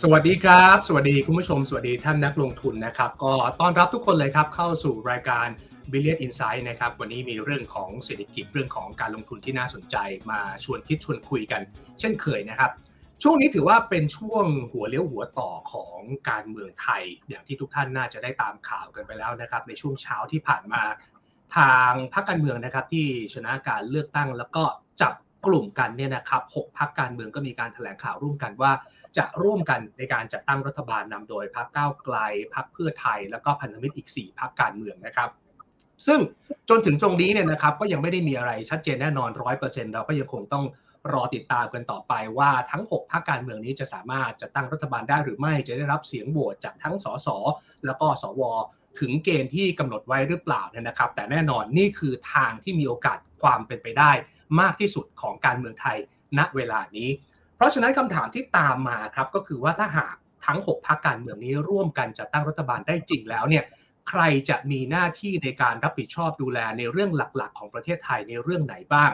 สวัสดีครับ สวัสดีคุณผู้ชม สวัสดีท่านนักลงทุนนะครับ ก็ต้อนรับทุกคนเลยครับ เข้าสู่รายการ Billion Insight นะครับ วันนี้มีเรื่องของเศรษฐกิจเรื่องของการลงทุนที่น่าสนใจมาชวนคิดชวนคุยกัน เช่นเคยนะครับ ช่วงนี้ถือว่าเป็นช่วงหัวเลี้ยวหัวต่อของการเมืองไทย อย่างที่ทุกท่านน่าจะได้ตามข่าวกันไปแล้วนะครับ ในช่วงเช้าที่ผ่านมาทางพรรคการเมืองนะครับที่ชนะการเลือกตั้งแล้วก็จับกลุ่มกันเนี่ยนะครับหกพรรคการเมืองก็มีการแถลงข่าวร่วมกันว่า จะร่วมกันในการจัดตั้งรัฐบาลนำโดยพรรคก้าวไกลพรรคเพื่อไทย แล้วก็พันธมิตรอีก 4พรรคการเมืองนะครับ ซึ่งจนถึงตรงนี้เนี่ยนะครับก็ยังไม่ได้มีอะไรชัดเจนแน่นอนร้อยเปอร์เซ็นต์เราก็ยังคงต้องรอติดตามกันต่อไปว่าทั้ง 6พรรคการเมืองนี้จะสามารถจะตั้งรัฐบาลได้หรือไม่จะได้รับเสียงโหวตจากทั้งสสแล้วก็สวถึงเกณฑ์ที่กำหนดไว้หรือเปล่าเนี่ยนะครับ แต่แน่นอนนี่คือทางที่มีโอกาสความเป็นไปได้ มากที่สุดของการเมืองไทยณเวลานี้ ราะฉะนั้นคำถามที่ตามมาครับก็คือว่าถ้าหากทั้ง 6พรรคการเมืองนี้ร่วมกันจัดตั้งรัฐบาลได้จริงแล้วเนี่ยใครจะมีหน้าที่ในการรับผิดชอบดูแลในเรื่องหลักๆ ของประเทศไทยในเรื่องไหนบ้าง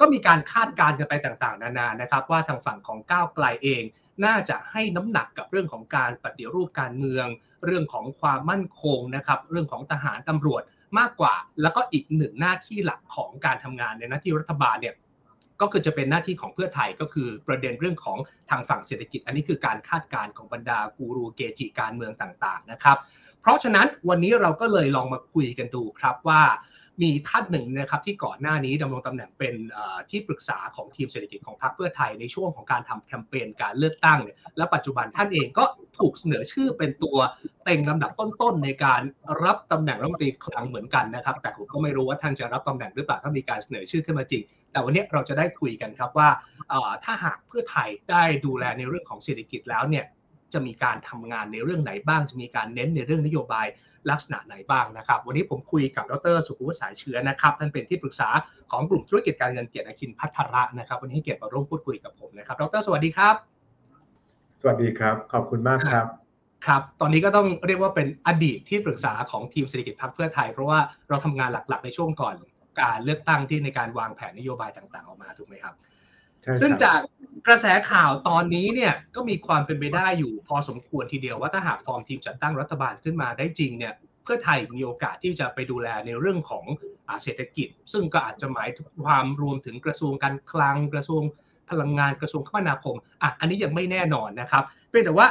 ก็มีการคาดการณ์กันไปต่างๆ นานานะครับ ว่าทางฝั่งของก้าวไกลเอง น่าจะให้น้ำหนักกับเรื่องของการปฏิรูปการเมือง เรื่องของความมั่นคงนะครับ เรื่องของทหารตำรวจมากกว่า แล้วก็อีกหนึ่งหน้าที่หลักของการทำงานในหน้าที่รัฐบาลเนี่ย ก็คือจะเป็นหน้าที่ของเพื่อไทยก็คือประเด็นเรื่องของทางฝั่งเศรษฐกิจ อันนี้คือการคาดการณ์ของบรรดากูรูเกจิการเมืองต่างๆนะครับ เพราะฉะนั้นวันนี้เราก็เลยลองมาคุยกันดูครับว่า มีท่านหนึ่งนะครับที่ก่อนหน้านี้ดำรงตำแหน่งเป็นที่ปรึกษาของทีมเศรษฐกิจของพรรคเพื่อไทยในช่วงของการทำแคมเปญการเลือกตั้งเนี่ยและปัจจุบันท่านเองก็ถูกเสนอชื่อเป็นตัวเต็งลำดับต้นๆในการรับตำแหน่งรัฐมนตรีคลังเหมือนกันนะครับ แต่ผมก็ไม่รู้ว่าท่านจะรับตำแหน่งหรือเปล่าถ้ามีการเสนอชื่อขึ้นมาจริงแต่วันนี้เราจะได้คุยกันครับว่าถ้าหากเพื่อไทยได้ดูแลในเรื่องของเศรษฐกิจแล้วเนี่ยจะมีการทำงานในเรื่องไหนบ้าง จะมีการเน้นในเรื่องนโยบาย ลักษณะไหนบ้างนะครับ วันนี้ผมคุยกับดรสุขุมสายเชื้อนะครับท่านเป็นที่ปรึกษาของกลุ่มธุรกิจการเงินเกียรติอคินพัทระนะครับ วันนี้ให้เกียรติมาร่วมพูดคุยกับผมนะครับ ดร สวัสดีครับ สวัสดีครับ ขอบคุณมากครับครับ ตอนนี้ก็ต้องเรียกว่าเป็นอดีตที่ปรึกษาของทีมเศรษฐกิจพรรคเพื่อไทย เพราะว่าเราทำงานหลักๆ ในช่วงก่อนการเลือกตั้งที่ในการวางแผนนโยบายต่างๆ ออกมาถูกไหมครับ ซึ่งจากกระแสข่าวตอนนี้เนี่ยก็มีความเป็นไปได้อยู่พอสมควรทีเดียวว่าถ้าหากฟอร์มทีมจัดตั้งรัฐบาลขึ้นมาได้จริงเนี่ยเพื่อไทยมีโอกาสที่จะไปดูแลในเรื่องของเศรษฐกิจ ซึ่งก็อาจจะหมายถึงความรวมถึงกระทรวงการคลังกระทรวงพลังงานกระทรวงคมนาคมอะอันนี้ยังไม่แน่นอนนะครับเป็นแต่ว่า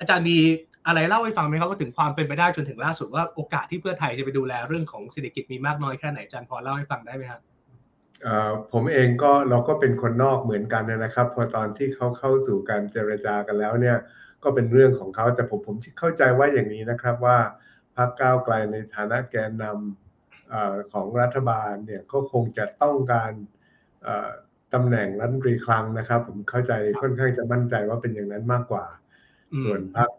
อาจารย์มีอะไรเล่าให้ฟังไหมครับว่าถึงความเป็นไปได้จนถึงล่าสุดว่าโอกาสที่เพื่อไทยจะไปดูแลเรื่องของเศรษฐกิจมีมากน้อยแค่ไหนอาจารย์พอเล่าให้ฟังได้ไหมครับ ผมเองก็เราก็เป็นคนนอกเหมือนกันนะครับ พอตอนที่เขาเข้าสู่การเจรจากันแล้วเนี่ยก็เป็นเรื่องของเขาแต่ผมผมเข้าใจว่าอย่างนี้นะครับว่าพรรคก้าวไกลในฐานะแกนนำของรัฐบาลเนี่ยก็คงจะต้องการตำแหน่งรัฐมนตรีคลังนะครับ ผมเข้าใจค่อนข้างจะมั่นใจว่าเป็นอย่างนั้นมากกว่า ส่วนพรรค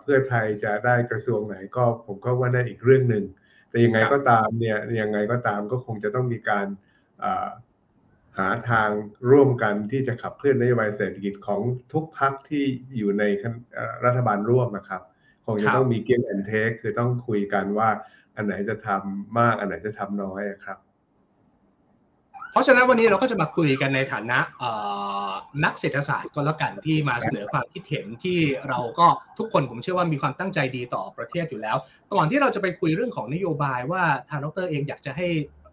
เพื่อไทยจะได้กระทรวงไหนก็ผมก็ว่านั่นอีกเรื่องหนึ่งแต่ยังไงก็ตามเนี่ยยังไงก็ตามก็คงจะต้องมีการ หาทางร่วมกันที่จะขับเคลื่อนนโยบายเศรษฐกิจของทุกพักที่อยู่ในรัฐบาลร่วมนะครับคงจะต้องมีเกมแอนเทคคือต้องคุยกันว่า อันไหนจะทำมากอันไหนจะทำน้อยครับ เพราะฉะนั้นวันนี้เราก็จะมาคุยกันในฐานะนักเศรษฐศาสตร์ก็แล้วกันที่มาเสนอความคิดเห็นที่เราก็ทุกคนผมเชื่อว่ามีความตั้งใจดีต่อประเทศอยู่แล้ว ก่อนที่เราจะไปคุยเรื่องของนโยบายว่าทางดรเองอยากจะให้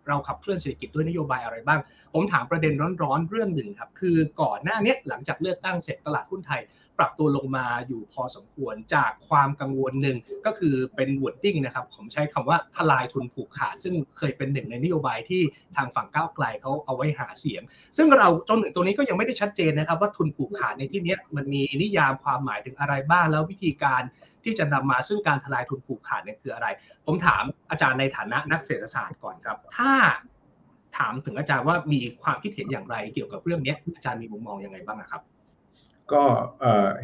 เราขับเคลื่อนเศรษฐกิจด้วยนโยบายอะไรบ้าง ผมถามประเด็นร้อนๆเรื่องหนึ่งครับ คือก่อนหน้านี้หลังจากเลือกตั้งเสร็จตลาดหุ้นไทย ปรับตัวลงมาอยู่พอสมควรจากความกังวลหนึ่งก็คือเป็น wording นะครับ ผมใช้คำว่าทลายทุนผูกขาด ซึ่งเคยเป็นหนึ่งในนโยบายที่ทางฝั่งก้าวไกลเขาเอาไว้หาเสียง ซึ่งเราจนถึงตรงนี้ก็ยังไม่ได้ชัดเจนนะครับ ว่าทุนผูกขาดในที่นี้มันมีนิยามความหมายถึงอะไรบ้างแล้ววิธีการ ที่จะนำมาซึ่งการทลายทุนผูกขาดเนี่ยคืออะไร ผมถามอาจารย์ในฐานะนักเศรษฐศาสตร์ก่อนครับ ถ้าถามถึงอาจารย์ว่ามีความคิดเห็นอย่างไรเกี่ยวกับเรื่องนี้อาจารย์มีมุมมองยังไงบ้างครับ ก็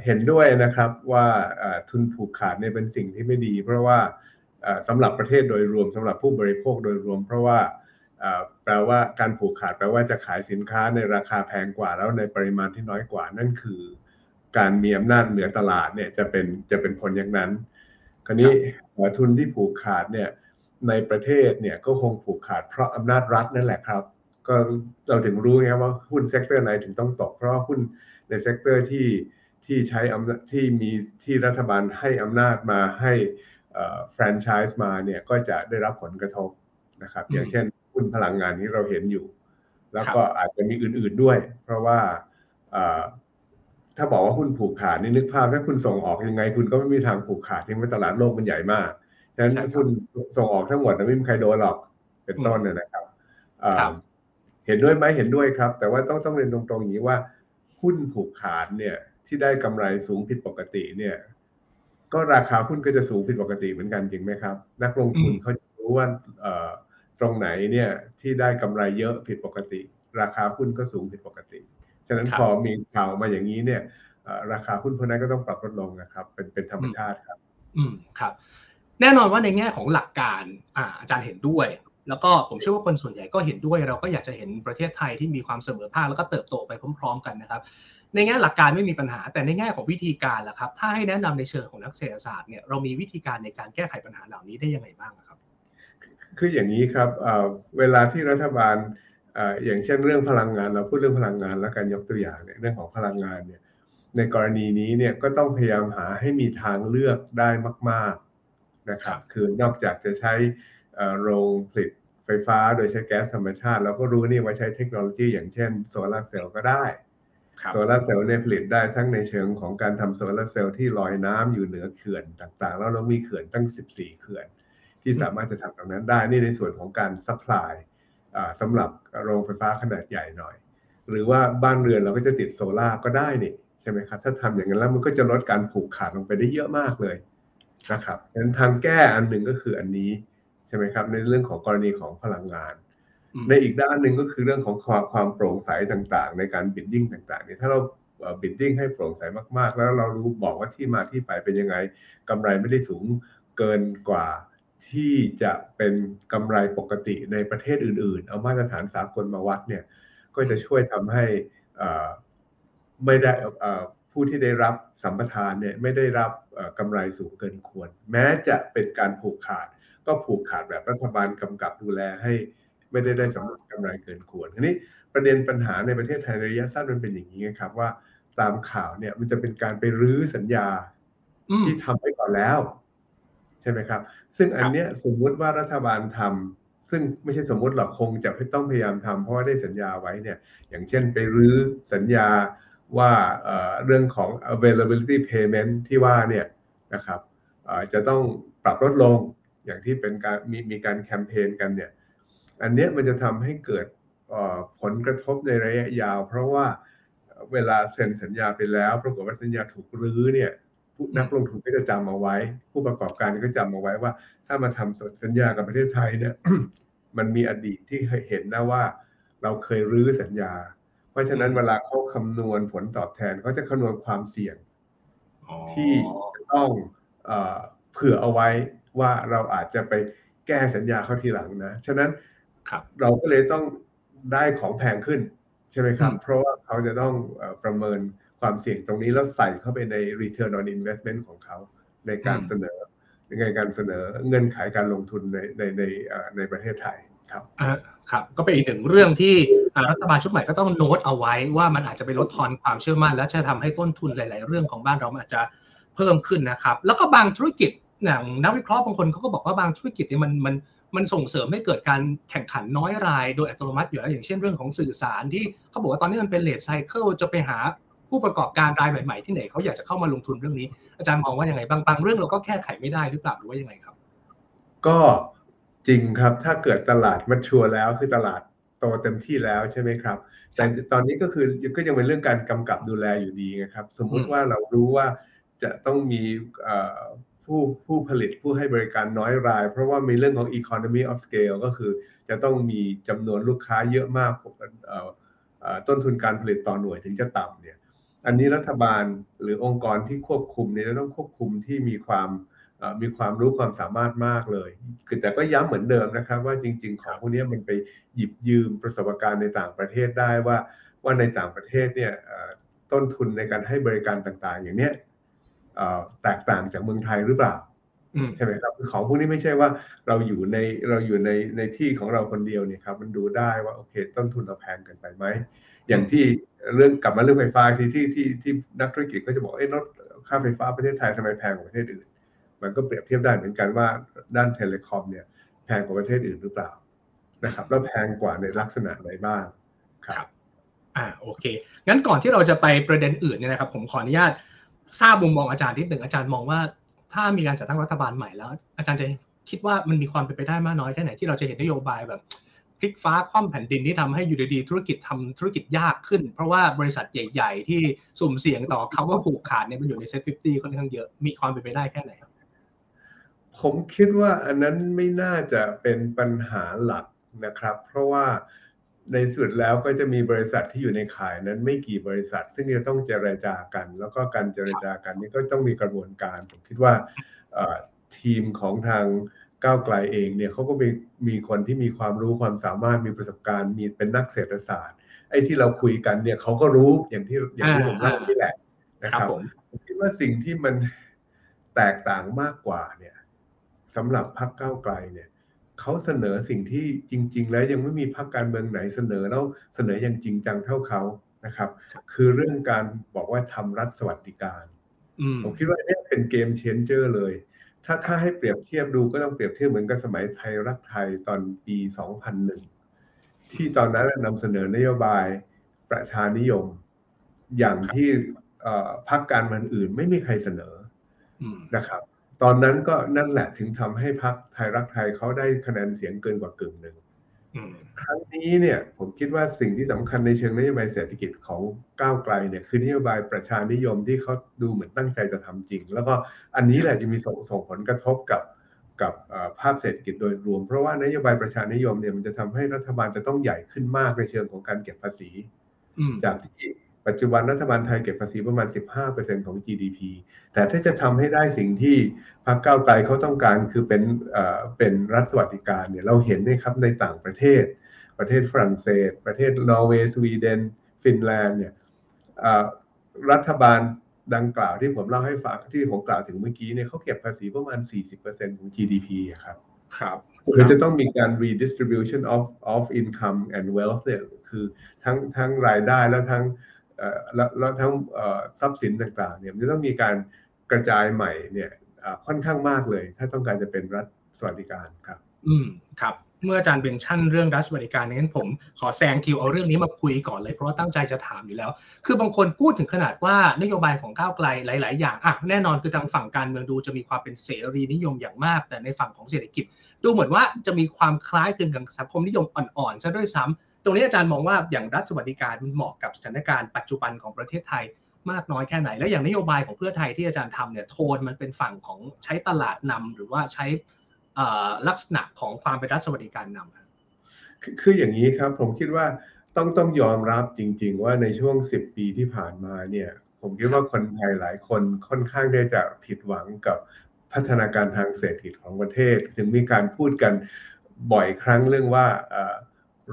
เห็นด้วยนะครับว่าทุนผูกขาดเนี่ยเป็นสิ่งที่ไม่ดี เพราะว่าสำหรับประเทศโดยรวมสำหรับผู้บริโภคโดยรวม เพราะว่าแปลว่าการผูกขาดแปลว่าจะขายสินค้าในราคาแพงกว่าแล้วในปริมาณที่น้อยกว่านั่นคือ การมีอำนาจเหนือตลาดเนี่ยจะเป็นจะเป็นผลอย่างนั้น คราวนี้ทุนที่ผูกขาดเนี่ยในประเทศเนี่ยก็คงผูกขาดเพราะอำนาจรัฐนั่นแหละครับ ก็เราถึงรู้ไงว่าหุ้น sector ไหนถึงต้องตก เพราะว่าหุ้นใน sector ที่ที่ใช้อำนาจที่มีที่รัฐบาลให้อำนาจมาให้แฟรนไชส์มาเนี่ยก็จะได้รับผลกระทบนะครับ อย่างเช่นหุ้นพลังงานที่เราเห็นอยู่ แล้วก็อาจจะมีอื่นๆด้วย เพราะว่า ถ้าบอกว่าหุ้นผูกขาดนี่นึกภาพถ้าคุณส่งออกยังไง คุณก็ไม่มีทางผูกขาดที่ว่าตลาดโลกมันใหญ่มากฉะนั้นคุณส่งออกทั้งหมดไม่มีใครโดนหรอกเป็นต้นนะครับเห็นด้วยไหมเห็นด้วยครับ แต่ว่าต้องต้องเรียนตรงๆอย่างนี้ว่าหุ้นผูกขาดเนี่ย ที่ได้กำไรสูงผิดปกติเนี่ย ก็ราคาหุ้นก็จะสูงผิดปกติเหมือนกันจริงไหมครับ นักลงทุนเขาจะรู้ว่าตรงไหนเนี่ยที่ได้กำไรเยอะผิดปกติ ราคาหุ้นก็สูงผิดปกติ ฉะนั้นพอมีข่าวมาอย่างนี้เนี่ยราคาหุ้นพวกนั้นก็ต้องปรับลดลงนะครับ เป็นเป็นธรรมชาติครับ อืมครับ แน่นอนว่าในแง่ของหลักการอ่าอาจารย์เห็นด้วย แล้วก็ผมเชื่อว่าคนส่วนใหญ่ก็เห็นด้วย เราก็อยากจะเห็นประเทศไทยที่มีความเสมอภาคแล้วก็เติบโตไปพร้อม ๆ กันนะครับ ในแง่หลักการไม่มีปัญหา แต่ในแง่ของวิธีการล่ะครับ ถ้าให้แนะนำในเชิงของนักเศรษฐศาสตร์เนี่ยเรามีวิธีการในการแก้ไขปัญหาเหล่านี้ได้ยังไงบ้างครับ คืออย่างนี้ครับเวลาที่รัฐบาล อย่างเช่นเรื่องพลังงานเราพูดเรื่องพลังงานแล้วกันยกตัวอย่างเนี่ยเรื่องของพลังงานเนี่ยในกรณีนี้เนี่ยก็ต้องพยายามหาให้มีทางเลือกได้มาก ๆนะครับ คือนอกจากจะใช้โรงผลิตไฟฟ้าโดยใช้แก๊สธรรมชาติ เราก็รู้นี่ว่าใช้เทคโนโลยีอย่างเช่นโซลาร์เซลล์ก็ได้โซลาร์เซลล์เนี่ยผลิตได้ทั้งในเชิงของการทำโซลาร์เซลล์ที่ลอยน้ำอยู่เหนือเขื่อนต่างๆ แล้วเรามีเขื่อนตั้ง 14 เขื่อน ที่สามารถจะทำตรงนั้นได้นี่ในส่วนของการ supply สำหรับโรงไฟฟ้าขนาดใหญ่หน่อย หรือว่าบ้านเรือนเราก็จะติดโซล่าก็ได้นี่ใช่ไหมครับ ถ้าทำอย่างนั้นแล้วมันก็จะลดการผูกขาดลงไปได้เยอะมากเลยนะครับฉะนั้นทางแก้อันหนึ่งก็คืออันนี้ใช่ไหมครับ ในเรื่องของกรณีของพลังงาน ในอีกด้านหนึ่งก็คือเรื่องของความความโปร่งใสต่างๆ ในการบิดดิ้งต่างๆเนี่ยถ้าเราบิดดิ้งให้โปร่งใสมากๆ แล้วเรารู้บอกว่าที่มาที่ไปเป็นยังไงกำไรไม่ได้สูงเกินกว่า ที่จะเป็นกำไรปกติในประเทศอื่น ๆ เอามาตรฐานสากลมาวัดเนี่ยก็จะช่วยทำให้ไม่ได้ผู้ที่ได้รับสัมปทานเนี่ยไม่ได้รับกำไรสูงเกินควร แม้จะเป็นการผูกขาด ก็ผูกขาดแบบรัฐบาลกำกับดูแลให้ไม่ได้ได้สำเร็จกำไรเกินควรทีนี้ประเด็นปัญหาในประเทศไทยระยะสั้นมันเป็นอย่างนี้ครับว่าตามข่าวเนี่ยมันจะเป็นการไปรื้อสัญญาที่ทำไปก่อนแล้วใช่ไหมครับ ซึ่งอันเนี้ยสมมุติว่ารัฐบาลทำซึ่งไม่ใช่สมมุติหรอกคงจะต้องพยายามทำเพราะว่าได้สัญญาไว้เนี่ยอย่างเช่นไปรื้อสัญญาว่าเรื่องของ availability payment ที่ว่าเนี่ยนะครับจะต้องปรับลดลงอย่างที่เป็นการมีมีการแคมเปญกันเนี่ยอันนี้มันจะทำให้เกิดผลกระทบในระยะยาว เพราะว่าเวลาเซ็นสัญญาไปแล้ว ปรากฏว่าสัญญาถูกรื้อเนี่ย นักลงทุนก็จะจำเอาไว้ ผู้ประกอบการก็จำเอาไว้ว่า ถ้ามาทำสัญญากับประเทศไทยเนี่ยมันมีอดีตที่เคยเห็นนะว่า เราเคยรื้อสัญญา เพราะฉะนั้นเวลาเขาคำนวณผลตอบแทนเขาจะคำนวณความเสี่ยงที่จะต้องเผื่อเอาไว้ว่าเราอาจจะไปแก้สัญญาเข้าทีหลังนะ ฉะนั้นเราก็เลยต้องได้ของแพงขึ้น ใช่ไหมครับ เพราะว่าเขาจะต้องประเมิน ความเสี่ยงตรงนี้แล้วใส่เข้าไปใน return on investment ของเขาในการเสนอในการเสนอเงื่อนไขการลงทุนในในในในประเทศไทยครับครับ ก็เป็นอีกหนึ่งเรื่องที่รัฐบาลชุดใหม่ก็ต้องโน้ตเอาไว้ว่ามันอาจจะไปลดทอนความเชื่อมั่น และจะทำให้ต้นทุนหลาย ๆ เรื่องของบ้านเราอาจจะเพิ่มขึ้นนะครับ แล้วก็บางธุรกิจอย่างนักวิเคราะห์บางคนเขาก็บอกว่าบางธุรกิจเนี่ยมันมันมันส่งเสริมให้เกิดการแข่งขันน้อยรายโดยอัตโนมัติอยู่แล้วอย่างเช่นเรื่องของสื่อสารที่เขาบอกว่าตอนนี้มันเป็นเลทไซเคิลจะไปหา ผู้ประกอบการรายใหม่ ๆ ที่ไหนเขาอยากจะเข้ามาลงทุนเรื่องนี้ อาจารย์มองว่ายังไงบางบางเรื่องเราก็แก้ไขไม่ได้หรือเปล่าหรือว่ายังไงครับ ก็จริงครับถ้าเกิดตลาดมันชัวร์แล้วคือตลาดโตเต็มที่แล้วใช่ไหมครับ แต่ตอนนี้ก็คือก็ยังเป็นเรื่องการกำกับดูแลอยู่ดีนะครับ สมมุติว่าเรารู้ว่าจะต้องมีผู้ผู้ผลิตผู้ให้บริการน้อยราย เพราะว่ามีเรื่องของ economy of scale ก็คือจะต้องมีจำนวนลูกค้าเยอะมากต้นทุนการผลิตต่อหน่วยถึงจะต่ำเนี่ย อันนี้รัฐบาลหรือองค์กรที่ควบคุมเนี่ยจะต้องควบคุมที่มีความมีความรู้ความสามารถมากเลย คือแต่ก็ย้ำเหมือนเดิมนะครับ ว่าจริง ๆ ของพวกนี้มันไปหยิบยืมประสบการณ์ในต่างประเทศได้ว่า ว่าในต่างประเทศเนี่ยต้นทุนในการให้บริการต่างๆ อย่างเนี้ยแตกต่างจากเมืองไทยหรือเปล่าใช่ไหมครับของพวกนี้ไม่ใช่ว่าเราอยู่ในเราอยู่ในในที่ของเราคนเดียวเนี่ยครับ มันดูได้ว่าโอเค ต้นทุนเราแพงเกินไปไหม อย่างที่เรื่องกลับมาเรื่องไฟฟ้าที่ที่ที่ที่นักธุรกิจก็จะบอกเอ้รถค่าไฟฟ้าประเทศไทยทำไมแพงกว่าประเทศอื่น มันก็เปรียบเทียบได้เหมือนกันว่าด้านเทเลคอมเนี่ยแพงกว่าประเทศอื่นหรือเปล่านะครับแล้วแพงกว่าในลักษณะไหนบ้างครับอ่าโอเค งั้นก่อนที่เราจะไปประเด็นอื่นเนี่ยนะครับ ผมขออนุญาตทราบมุมมองอาจารย์นิดหนึ่งอาจารย์มองว่า ถ้ามีการจัดตั้งรัฐบาลใหม่แล้ว อาจารย์จะคิดว่ามันมีความเป็นไปได้มากน้อยแค่ไหนที่เราจะเห็นนโยบายแบบ พลิกฟ้าคว่ำแผ่นดินที่ทำให้อยู่ดีๆธุรกิจทำธุรกิจยากขึ้น เพราะว่าบริษัทใหญ่ ๆ ที่สุ่มเสี่ยงต่อคำว่าผูกขาดเนี่ยมันอยู่ใน SET Fifty ค่อนข้างเยอะมีความเป็นไปได้แค่ไหนครับผมคิดว่าอันนั้นไม่น่าจะเป็นปัญหาหลักนะครับ เพราะว่าในสุดแล้วก็จะมีบริษัทที่อยู่ในข่ายนั้นไม่กี่บริษัท ซึ่งจะต้องเจรจากัน แล้วก็การเจรจากันนี่ก็ต้องมีกระบวนการ ผมคิดว่าทีมของทาง ก้าวไกลเองเนี่ยเขาก็มีมีคนที่มีความรู้ความสามารถมีประสบการณ์ มีเป็นนักเศรษฐศาสตร์ไอ้ที่เราคุยกันเนี่ยเขาก็รู้อย่างที่อย่างที่ผมเล่านี่แหละนะครับผมคิดว่าสิ่งที่มันแตกต่างมากกว่าเนี่ยสำหรับพรรคก้าวไกลเนี่ยเขาเสนอสิ่งที่จริง ๆ แล้วยังไม่มีพรรคการเมืองไหนเสนอแล้วเสนออย่างจริงจังเท่าเขานะครับ คือเรื่องการบอกว่าทำรัฐสวัสดิการ ผมคิดว่านี่เป็นเกมเชนเจอร์เลย ถ้าถ้าให้เปรียบเทียบดูก็ต้องเปรียบเทียบเหมือนกับสมัยไทยรักไทยตอนปี 2001 ที่ตอนนั้นนำเสนอนโยบายประชานิยม อย่างที่พรรคการเมืองอื่นไม่มีใครเสนอนะครับ ตอนนั้นก็นั่นแหละถึงทำให้พรรคไทยรักไทยเขาได้คะแนนเสียงเกินกว่ากึ่งหนึ่ง ครั้งนี้เนี่ยผมคิดว่าสิ่งที่สำคัญในเชิงนโยบายเศรษฐกิจของก้าวไกลเนี่ยคือนโยบายประชานิยมที่เขาดูเหมือนตั้งใจจะทำจริง แล้วก็อันนี้แหละจะมีส่งส่งผลกระทบกับกับภาพเศรษฐกิจโดยรวม เพราะว่านโยบายประชานิยมเนี่ยมันจะทำให้รัฐบาลจะต้องใหญ่ขึ้นมากในเชิงของการเก็บภาษี จากที่ ปัจจุบันรัฐบาลไทยเก็บภาษีประมาณ 15%ของ GDP แต่ถ้าจะทำให้ได้สิ่งที่พรรคก้าวไกลเขาต้องการคือเป็นเป็นรัฐสวัสดิการเนี่ยเราเห็นนะครับในต่างประเทศ ประเทศฝรั่งเศส ประเทศนอร์เวย์สวีเดน ฟินแลนด์เนี่ยรัฐบาลดังกล่าวที่ผมเล่าให้ฟังที่ผมกล่าวถึงเมื่อกี้เนี่ยเขาเก็บภาษีประมาณ 40%ของ GDP ครับครับคือจะต้องมีการ redistribution of of income and wealth เนี่ยคือทั้งทั้งรายได้แล้วทั้ง แล้วทั้งทรัพย์สินต่างๆเนี่ยมันจะต้องมีการกระจายใหม่เนี่ยค่อนข้างมากเลย ถ้าต้องการจะเป็นรัฐสวัสดิการครับ อืมครับเมื่ออาจารย์เป็นชั่นเรื่องรัฐสวัสดิการนั้นผมขอแซงคิวเอาเรื่องนี้มาคุยก่อนเลยเพราะว่าตั้งใจจะถามอยู่แล้ว คือบางคนพูดถึงขนาดว่านโยบายของก้าวไกลหลาย ๆ อย่างอะแน่นอนคือทางฝั่งการเมืองดูจะมีความเป็นเสรีนิยมอย่างมาก แต่ในฝั่งของเศรษฐกิจ ดูเหมือนว่าจะมีความคล้ายคลึงกับสังคมนิยมอ่อน ๆ ซะด้วยซ้ำ ตรงนี้อาจารย์มองว่าอย่างรัฐสวัสดิการมันเหมาะกับสถานการณ์ปัจจุบันของประเทศไทยมากน้อยแค่ไหน และอย่างนโยบายของเพื่อไทยที่อาจารย์ทำเนี่ยโทนมันเป็นฝั่งของใช้ตลาดนำหรือว่าใช้ลักษณะของความเป็นรัฐสวัสดิการนำคืออย่างนี้ครับผมคิดว่าต้องต้องยอมรับจริง ๆ ว่าในช่วง 10 ปีที่ผ่านมาเนี่ยผมคิดว่าคนไทยหลายคนค่อนข้างได้จะผิดหวังกับพัฒนาการทางเศรษฐกิจของประเทศ ถึงมีการพูดกันบ่อยครั้งเรื่องว่า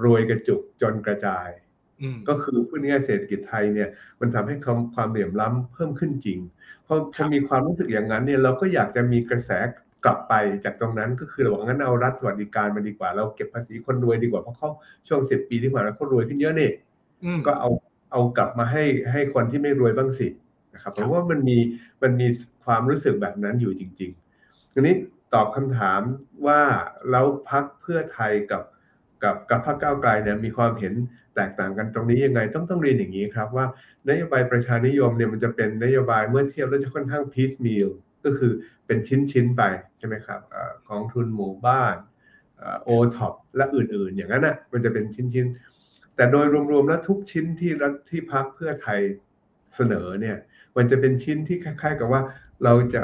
รวยกระจุกจนกระจาย ก็คือพูดง่ายเศรษฐกิจไทยเนี่ยมันทำให้ความความเหลื่อมล้ำเพิ่มขึ้นจริงพอพอมีความรู้สึกอย่างนั้นเนี่ยเราก็อยากจะมีกระแสกลับไปจากตรงนั้นก็คือเราบอกงั้นเอารัฐสวัสดิการมาดีกว่า เราเก็บภาษีคนรวยดีกว่าเพราะเขาช่วงสิบปีที่ผ่านมาเขารวยขึ้นเยอะเนี่ยก็เอาเอากลับมาให้ให้คนที่ไม่รวยบ้างสินะครับเพราะว่ามันมีมันมีความรู้สึกแบบนั้นอยู่จริง ๆ ทีนี้ตอบคำถามว่าแล้วพักเพื่อไทยกับ กับกับพรรคก้าวไกลเนี่ยมีความเห็นแตกต่างกันตรงนี้ยังไง ต้องต้องเรียนอย่างนี้ครับว่านโยบายประชานิยมเนี่ยมันจะเป็นนโยบายเมื่อเทียบแล้วจะค่อนข้าง piecemeal ก็คือเป็นชิ้นๆไปใช่ไหมครับกองทุนหมู่บ้านโอท็อปและอื่นๆ อย่างนั้นอะมันจะเป็นชิ้นๆแต่โดยรวมๆแล้วทุกชิ้นที่รัฐที่พรรคเพื่อไทยเสนอเนี่ยมันจะเป็นชิ้นที่คล้ายๆ กับว่าเราจะ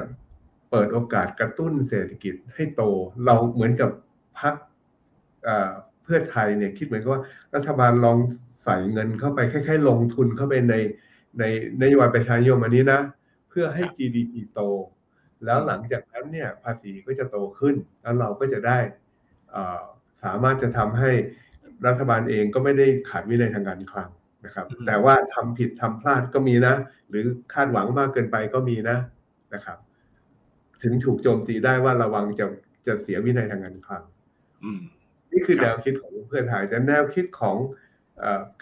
เปิดโอกาสกระตุ้นเศรษฐกิจให้โต เราเหมือนกับพรรค พื่อไทยเนี่ยคิดเหมือนกับว่ารัฐบาลลองใส่เงินเข้าไปคล้ายๆลงทุนเข้าไปในในนโยบายประชานิยมอันนี้นะ เพื่อให้ GDP โต แล้วหลังจากนั้นเนี่ยภาษีก็จะโตขึ้น แล้วเราก็จะได้สามารถจะทำให้รัฐบาลเองก็ไม่ได้ขาดวินัยทางการคลังนะครับ แต่ว่าทำผิดทำพลาดก็มีนะ หรือคาดหวังมากเกินไปก็มีนะนะครับ ถึงถูกโจมตีได้ว่าระวังจะจะเสียวินัยทางการคลัง นี่คือแนวคิดของเพื่อไทยแต่แนวคิดของ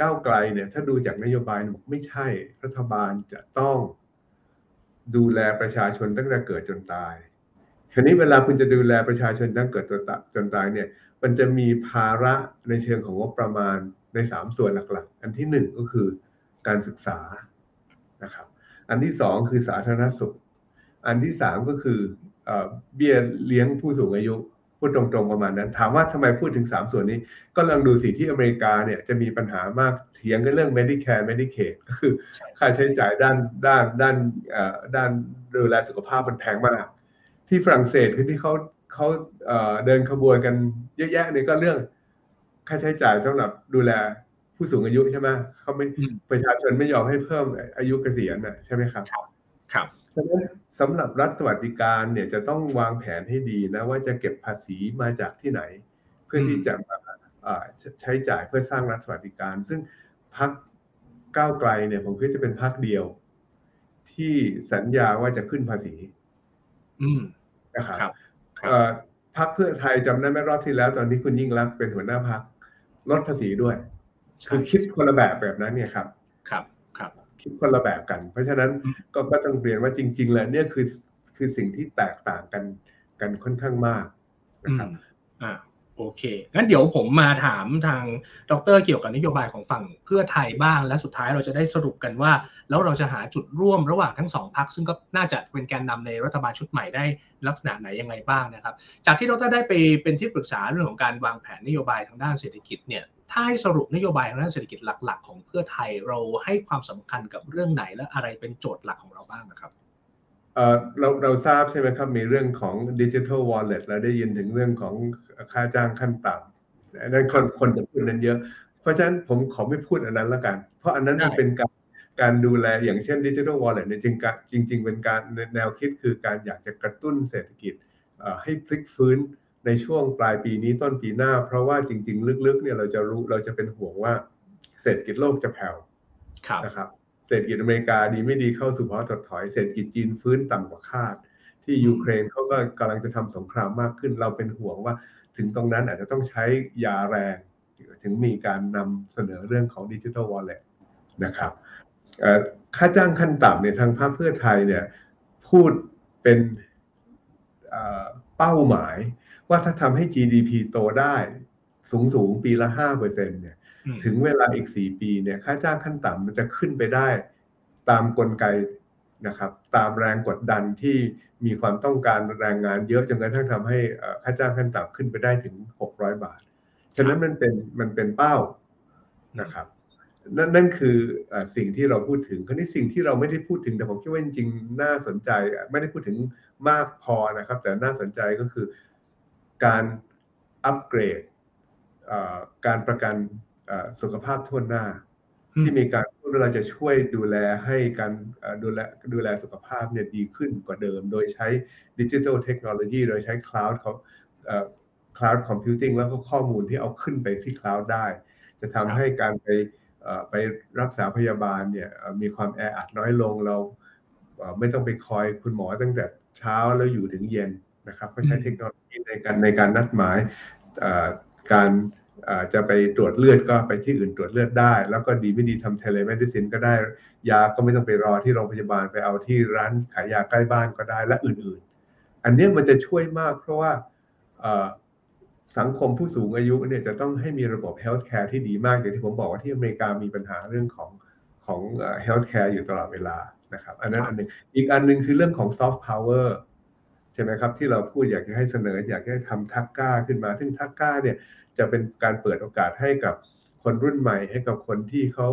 ก้าวไกลเนี่ยถ้าดูจากนโยบายบอกไม่ใช่รัฐบาลจะต้องดูแลประชาชนตั้งแต่เกิดจนตายคราวนี้เวลาคุณจะดูแลประชาชนตั้งเกิดจนตายเนี่ยมันจะมีภาระในเชิงของงบประมาณใน3ส่วนหลักๆ อันที่1ก็คือการศึกษานะครับ อันที่2คือสาธารณสุข อันที่3ก็คือเบี้ยเลี้ยงผู้สูงอายุ พูดตรงๆประมาณนั้น ถามว่าทำไมพูดถึง 3 ส่วนนี้ ก็ลองดูสิที่อเมริกาเนี่ยจะมีปัญหามากเถียงกันเรื่อง Medicare Medicaid ก็คือค่าใช้จ่ายด้านด้านด้านด้านดูแลสุขภาพมันแพงมาก ที่ฝรั่งเศสคือที่เขาเขาเดินขบวนกันเยอะแยะเนี่ยก็เรื่องค่าใช้จ่ายสำหรับดูแลผู้สูงอายุใช่ไหมเขาไม่ประชาชนไม่ยอมให้เพิ่มอายุเกษียณนะใช่ไหมครับ ครับฉะนั้นสำหรับรัฐสวัสดิการเนี่ยจะต้องวางแผนให้ดีนะว่าจะเก็บภาษีมาจากที่ไหน เพื่อที่จะใช้จ่ายเพื่อสร้างรัฐสวัสดิการ ซึ่งพักก้าวไกลเนี่ยผมคิดจะเป็นพักเดียว ที่สัญญาว่าจะขึ้นภาษีนะครับพักเพื่อไทยจำได้ไหมรอบที่แล้ว ตอนที่คุณยิ่งรักเป็นหัวหน้าพักลดภาษีด้วย คือคิดคนละแบบแบบนั้นเนี่ยครับ ครับครับคิดคนละแบบกัน เพราะฉะนั้นก็ก็ต้องเรียนว่าจริง ๆ แล้วเนี่ยคือคือสิ่งที่แตกต่างกันกันค่อนข้างมากนะครับอ่าโอเค งั้นเดี๋ยวผมมาถามทางดรเกี่ยวกับนโยบายของฝั่งเพื่อไทยบ้าง และสุดท้ายเราจะได้สรุปกันว่า แล้วเราจะหาจุดร่วมระหว่างทั้งสองพักซึ่งก็น่าจะเป็นแกนนำในรัฐบาลชุดใหม่ได้ลักษณะไหนยังไงบ้างนะครับ จากที่ดรได้ไปเป็นที่ปรึกษาเรื่องของการวางแผนนโยบายทางด้านเศรษฐกิจเนี่ย ถ้าให้สรุปนโยบายทางด้านเศรษฐกิจหลัก ๆ ของเพื่อไทยเราให้ความสำคัญกับเรื่องไหนและอะไรเป็นโจทย์หลักของเราบ้างนะครับเราเราทราบใช่ไหมครับ มีเรื่องของดิจิทัลวอลเล็ตเราได้ยินถึงเรื่องของค่าจ้างขั้นต่ำนั่นคนคนจะพูดนั้นเยอะ เพราะฉะนั้นผมขอไม่พูดอันนั้นละกัน เพราะอันนั้นมันเป็นการการดูแลอย่างเช่นดิจิทัลวอลเล็ตเนี่ยจริงจริงจริงเป็นการแนวคิดคือการอยากจะกระตุ้นเศรษฐกิจให้พลิกฟื้น ในช่วงปลายปีนี้ต้นปีหน้า เพราะว่าจริง ๆ ลึกๆเนี่ยเราจะรู้เราจะเป็นห่วงว่าเศรษฐกิจโลกจะแผ่วนะครับเศรษฐกิจอเมริกาดีไม่ดีเข้าสู่ภาวะถดถอย เศรษฐกิจจีนฟื้นต่ำกว่าคาด ที่ยูเครนเขาก็กำลังจะทำสงครามมากขึ้น เราเป็นห่วงว่าถึงตรงนั้นอาจจะต้องใช้ยาแรง ถึงมีการนำเสนอเรื่องของดิจิทัลวอลเล็ตนะครับค่าจ้างขั้นต่ำในทางพรรคเพื่อไทยเนี่ยพูดเป็นเป้าหมาย ว่าถ้าทำให้ GDP โตได้สูงสูงปีละ5%เนี่ย ถึงเวลาอีก4ปีเนี่ยค่าจ้างขั้นต่ำมันจะขึ้นไปได้ ตามกลไกนะครับ ตามแรงกดดันที่มีความต้องการแรงงานเยอะจนกระทั่งทำให้ค่าจ้างขั้นต่ำขึ้นไปได้ถึง600บาท ฉะนั้นมันเป็นมันเป็นเป้านะครับนั่นนั่นคือสิ่งที่เราพูดถึงคราวนี้สิ่งที่เราไม่ได้พูดถึงแต่ผมคิดว่าจริงๆน่าสนใจ ไม่ได้พูดถึงมากพอนะครับ แต่น่าสนใจก็คือ การอัปเกรดการประกันสุขภาพทั่วหน้า ที่มีการพูดเราจะช่วยดูแลให้การดูแลดูแลสุขภาพเนี่ยดีขึ้นกว่าเดิม โดยใช้ดิจิทัลเทคโนโลยีโดยใช้ cloud เขา cloud computing แล้วก็ข้อมูลที่เอาขึ้นไปที่ cloud ได้ จะทำให้การไปไปรักษาพยาบาลเนี่ยมีความแออัดน้อยลงเราไม่ต้องไปคอยคุณหมอตั้งแต่เช้าแล้วอยู่ถึงเย็น นะครับก็ใช้เทคโนโลยีในการในการนัดหมายการจะไปตรวจเลือดก็ไปที่อื่นตรวจเลือดได้ แล้วก็ดีไม่ดีทำ telemedicine ก็ได้ยาก็ไม่ต้องไปรอที่โรงพยาบาลไปเอาที่ร้านขายยาใกล้บ้านก็ได้และอื่นๆ อันนี้มันจะช่วยมากเพราะว่าสังคมผู้สูงอายุเนี่ยจะต้องให้มีระบบ healthcare ที่ดีมากอย่างที่ผมบอกว่าที่อเมริกามีปัญหาเรื่องของของ healthcare อยู่ตลอดเวลานะครับอันนั้นอันหนึ่งอีกอันหนึ่งคือเรื่องของ soft power ใช่ไหมครับที่เราพูดอยากจะให้เสนออยากให้ทำ THACCA ขึ้นมา ซึ่ง THACCA เนี่ยจะเป็นการเปิดโอกาสให้กับคนรุ่นใหม่ ให้กับคนที่เขา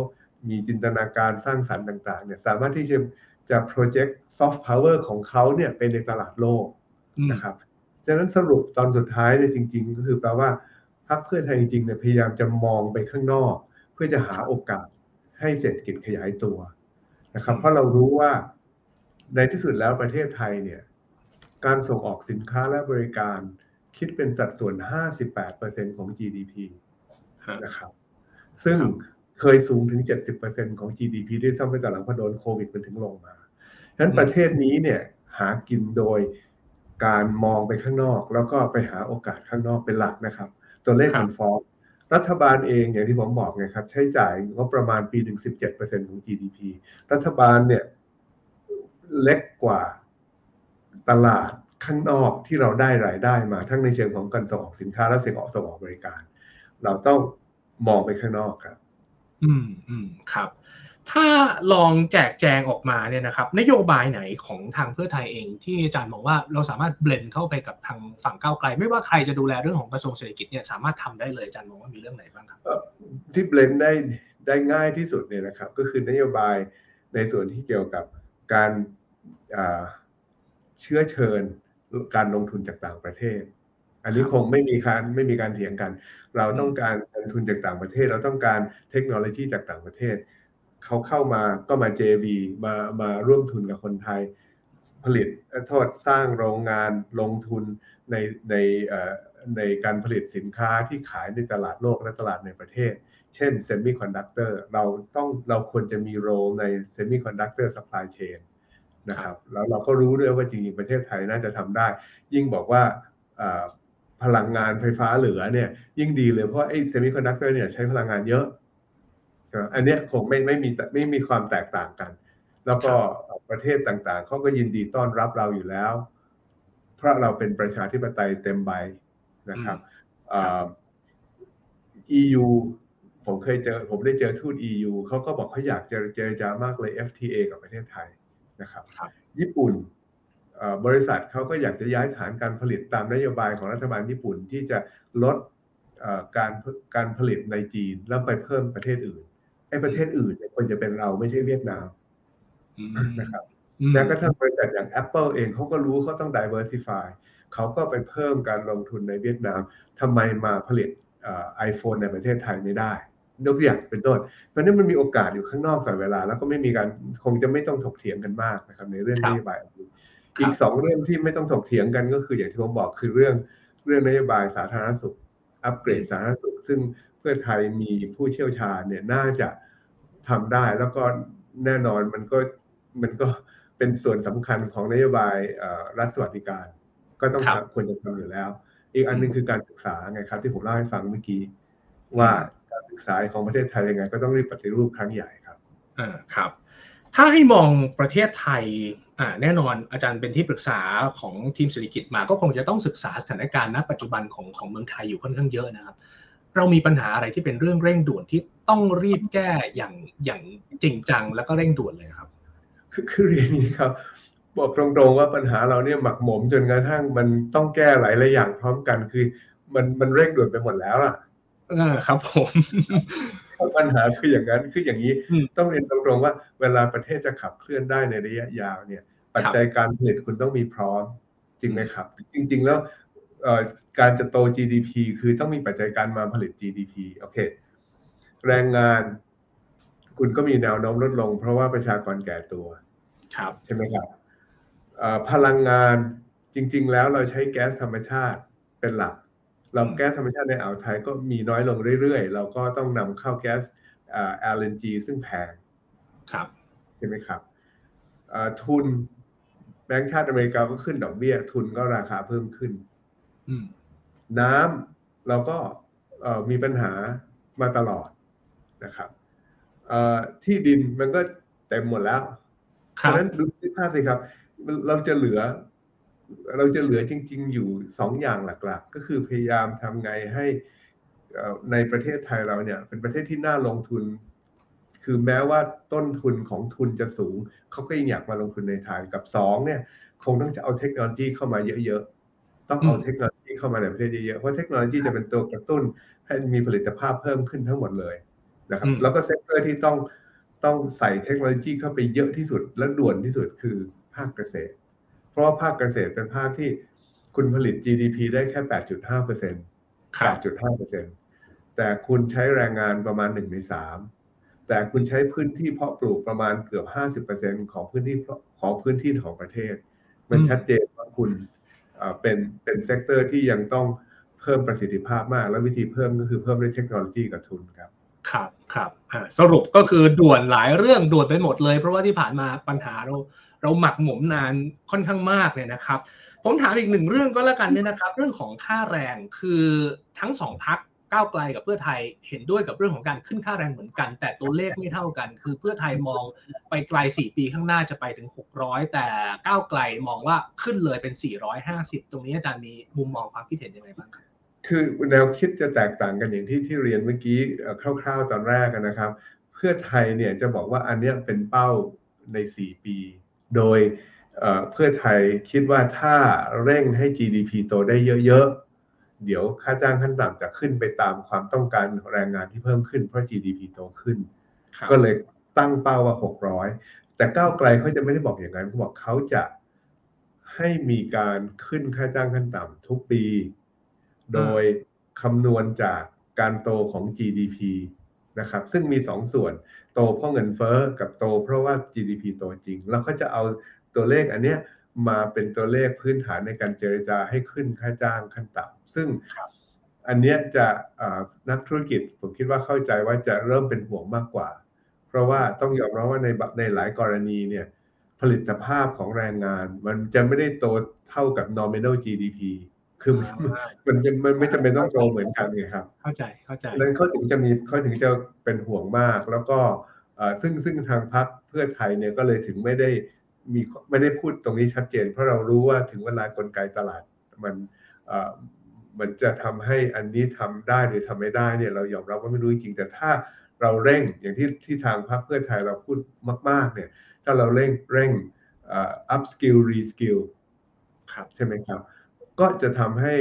มีจินตนาการสร้างสรรค์ต่างๆเนี่ยสามารถที่จะจะ project soft power ของเขาเนี่ยเป็นในตลาดโลกนะครับฉะนั้นสรุปตอนสุดท้ายเนี่ยจริง ๆ ก็คือแปลว่าพรรคเพื่อไทยจริงๆเนี่ยพยายามจะมองไปข้างนอก เพื่อจะหาโอกาสให้เศรษฐกิจขยายตัวนะครับ เพราะเรารู้ว่าในที่สุดแล้วประเทศไทยเนี่ย การส่งออกสินค้าและบริการคิดเป็นสัดส่วน 58%ของ GDP นะครับ ซึ่งเคยสูงถึง 70%ของ GDP ด้วยซ้ำไปตอนหลังพอโดนโควิดมันถึงลงมาฉะนั้นประเทศนี้เนี่ยหากินโดยการมองไปข้างนอก แล้วก็ไปหาโอกาสข้างนอกเป็นหลักนะครับ ตัวเลขมันฟ้องรัฐบาลเองอย่างที่ผมบอกไงครับใช้จ่ายงบประมาณปีหนึ่ง17%ของ GDP รัฐบาลเนี่ยเล็กกว่า ตลาดข้างนอกที่เราได้รายได้มาทั้งในเชิงของการส่งออกสินค้าและส่งออกส่งออกบริการ เราต้องมองไปข้างนอกครับ อืมอืมครับ ถ้าลองแจกแจงออกมาเนี่ยนะครับ นโยบายไหนของทางเพื่อไทยเองที่อาจารย์มองว่าเราสามารถเบลนเข้าไปกับทางฝั่งก้าวไกล ไม่ว่าใครจะดูแลเรื่องของกระทรวงเศรษฐกิจเนี่ยสามารถทำได้เลยอาจารย์มองว่ามีเรื่องไหนบ้างครับที่เบลนได้ได้ง่ายที่สุดเนี่ยนะครับ ก็คือนโยบายในส่วนที่เกี่ยวกับการ เชื้อเชิญการลงทุนจากต่างประเทศ อันนี้คงไม่มีการไม่มีการเถียงกัน เราต้องการเงินทุนจากต่างประเทศ เราต้องการเทคโนโลยีจากต่างประเทศเขาเข้ามาก็มา JV มามาร่วมทุนกับคนไทย ผลิตโทษสร้างโรงงานลงทุนในในในการผลิตสินค้าที่ขายในตลาดโลกและตลาดในประเทศ เช่น semiconductor เราต้องเราควรจะมี role ใน semiconductor supply chain นะครับแล้วเราก็รู้ด้วยว่าจริงๆประเทศไทยน่าจะทำได้ ยิ่งบอกว่าพลังงานไฟฟ้าเหลือเนี่ยยิ่งดีเลยเพราะไอ้ semiconductor เนี่ยใช้พลังงานเยอะ อันนี้คงไม่ไม่มีไม่มีความแตกต่างกัน แล้วก็ประเทศต่างๆเขาก็ยินดีต้อนรับเราอยู่แล้ว เพราะเราเป็นประชาธิปไตยเต็มใบนะครับ EU ผมเคยเจอผมได้เจอทูต EU เขาก็บอกเขาอยากจะเจรจามากเลย FTA กับประเทศไทย นะครับ ญี่ปุ่นบริษัทเขาก็อยากจะย้ายฐานการผลิตตามนโยบายของรัฐบาลญี่ปุ่นที่จะลดการการผลิตในจีนแล้วไปเพิ่มประเทศอื่นไอ้ประเทศอื่นเนี่ยควรจะเป็นเราไม่ใช่เวียดนามนะครับแม้กระทั่งบริษัทอย่าง Apple เองเขาก็รู้เขาต้อง diversify เขาก็ไปเพิ่มการลงทุนในเวียดนามทำไมมาผลิตไอโฟนในประเทศไทยไม่ได้ ยกตัวอย่างเป็นต้น เพราะนั้นมันมีโอกาสอยู่ข้างนอกตลอดเวลา แล้วก็ไม่มีการคงจะไม่ต้องถกเถียงกันมากนะครับในเรื่องนโยบายอีกสองเรื่องที่ไม่ต้องถกเถียงกันก็คืออย่างที่ผมบอกคือเรื่องเรื่องนโยบายสาธารณสุข อัปเกรดสาธารณสุข ซึ่งเพื่อไทยมีผู้เชี่ยวชาญเนี่ยน่าจะทำได้แล้วก็แน่นอนมันก็มันก็เป็นส่วนสำคัญของนโยบายรัฐสวัสดิการ ก็ต้องควรจะทำอยู่แล้ว อีกอันนึงคือการศึกษาไงครับ ที่ผมเล่าให้ฟังเมื่อกี้ว่าการ ศึกษาของประเทศไทยยังไง ก็ต้องรีบปฏิรูปครั้งใหญ่ครับอ่าครับ ถ้าให้มองประเทศไทยอ่าแน่นอนอาจารย์เป็นที่ปรึกษาของทีมเศรษฐกิจมา ก็คงจะต้องศึกษาสถานการณ์ณปัจจุบันของของเมืองไทยอยู่ค่อนข้างเยอะนะครับเรามีปัญหาอะไรที่เป็นเรื่องเร่งด่วนที่ต้องรีบแก้อย่างอย่างจริงจังแล้วก็เร่งด่วนเลยครับ คือคือเรียนนี้ครับ บอกตรงๆว่าปัญหาเราเนี่ยหมักหมมจนกระทั่งมันต้องแก้หลายหลายอย่างพร้อมกันคือ มันมันเร่งด่วนไปหมดแล้วล่ะ ครับผมปัญหาคืออย่างนั้นคืออย่างนี้ต้องเรียนตรงๆว่า เวลาประเทศจะขับเคลื่อนได้ในระยะยาวเนี่ย ปัจจัยการผลิตคุณต้องมีพร้อม จริงไหมครับ จริง ๆ แล้วการจะโต GDP คือต้องมีปัจจัยการมาผลิต GDP โอเค แรงงานคุณก็มีแนวโน้มลดลง เพราะว่าประชากรแก่ตัว ครับ ใช่ไหมครับพลังงานจริง ๆ แล้วเราใช้แก๊สธรรมชาติเป็นหลัก เราแก๊สธรรมชาติในอ่าวไทยก็มีน้อยลงเรื่อยๆ เราก็ต้องนำเข้าแก๊ส LNG ซึ่งแพงครับใช่ไหมครับทุนแบงก์ชาติอเมริกาก็ขึ้นดอกเบี้ย ทุนก็ราคาเพิ่มขึ้นน้ำเราก็มีปัญหามาตลอดนะครับที่ดินมันก็เต็มหมดแล้ว ฉะนั้นดูที่ภาพสิครับ เราจะเหลือ เราจะเหลือจริง ๆ อยู่สองอย่างหลักๆ ก็คือพยายามทำไงให้ในประเทศไทยเราเนี่ย เป็นประเทศที่น่าลงทุน คือแม้ว่าต้นทุนของทุนจะสูง เขาก็ยังอยากมาลงทุนในไทยกับสองเนี่ย คงต้องจะเอาเทคโนโลยีเข้ามาเยอะๆ ต้องเอาเทคโนโลยีเข้ามาในประเทศเยอะๆ เพราะเทคโนโลยีจะเป็นตัวกระตุ้นให้มีผลิตภาพเพิ่มขึ้นทั้งหมดเลยนะครับ แล้วก็ sector ที่ต้องต้องใส่เทคโนโลยีเข้าไปเยอะที่สุดและด่วนที่สุดคือภาคเกษตร เพราะว่าภาคเกษตรเป็นภาคที่คุณผลิต GDP ได้แค่ 8.5เปอร์เซ็นต์8.5เปอร์เซ็นต์แต่คุณใช้แรงงานประมาณ1ใน3แต่คุณใช้พื้นที่เพาะปลูกประมาณเกือบ 50เปอร์เซ็นต์ของพื้นที่ของพื้นที่ของประเทศ มันชัดเจนว่าคุณเป็นเป็น sector ที่ยังต้องเพิ่มประสิทธิภาพมาก และวิธีเพิ่มก็คือเพิ่มด้วยเทคโนโลยีกับทุนครับ ครับ ครับสรุปก็คือด่วนหลายเรื่องด่วนไปหมดเลย เพราะว่าที่ผ่านมาปัญหาเราเราหมักหมมนานค่อนข้างมากเนี่ยนะครับ ผมถามอีกหนึ่งเรื่องก็แล้วกันเนี่ยนะครับ เรื่องของค่าแรงคือทั้งสองพักก้าวไกลกับเพื่อไทยเห็นด้วยกับเรื่องของการขึ้นค่าแรงเหมือนกัน แต่ตัวเลขไม่เท่ากัน คือเพื่อไทยมองไปไกล 4 ปีข้างหน้าจะไปถึง 600 แต่ก้าวไกลมองว่าขึ้นเลยเป็น 450 ตรงนี้อาจารย์มีมุมมองความคิดเห็นยังไงบ้างครับ คือแนวคิดจะแตกต่างกันอย่างที่ที่เรียนเมื่อกี้คร่าวๆตอนแรกนะครับ เพื่อไทยเนี่ยจะบอกว่าอันนี้เป็นเป้าใน 4 ปี โดยเพื่อไทยคิดว่าถ้าเร่งให้ GDP โตได้เยอะๆ เดี๋ยวค่าจ้างขั้นต่ำจะขึ้นไปตามความต้องการแรงงานที่เพิ่มขึ้นเพราะ GDP โตขึ้น ก็เลยตั้งเป้าว่า 600 แต่ก้าวไกลเขาจะไม่ได้บอกอย่างนั้นเขาบอกเขาจะให้มีการขึ้นค่าจ้างขั้นต่ำทุกปี โดยคำนวณจากการโตของ GDP นะครับ ซึ่งมีสองส่วน โตเพราะเงินเฟ้อกับโตเพราะว่า GDP โตจริง แล้วเขาจะเอาตัวเลขอันเนี้ยมาเป็นตัวเลขพื้นฐานในการเจรจาให้ขึ้นค่าจ้างขั้นต่ำซึ่งอันเนี้ยจะนักธุรกิจผมคิดว่าเข้าใจว่าจะเริ่มเป็นห่วงมากกว่า เพราะว่าต้องยอมรับว่าในในหลายกรณีเนี่ยผลิตภาพของแรงงานมันจะไม่ได้โตเท่ากับ nominal GDP คือมันจะมันไม่จำเป็นต้องโตเหมือนกันไงครับ เข้าใจเข้าใจนั้นเขาถึงจะมีเขาถึงจะเป็นห่วงมาก แล้วก็ซึ่งซึ่งทางพรรคเพื่อไทยเนี่ยก็เลยถึงไม่ได้มีไม่ได้พูดตรงนี้ชัดเจน เพราะเรารู้ว่าถึงเวลากลไกตลาดมันมันจะทำให้อันนี้ทำได้หรือทำไม่ได้เนี่ยเรายอมรับว่าไม่รู้จริงแต่ถ้าเราเร่งอย่างที่ที่ทางพรรคเพื่อไทยเราพูดมาก ๆ เนี่ย ถ้าเราเร่งเร่ง upskill reskill ครับใช่ไหมครับ ก็จะทำให้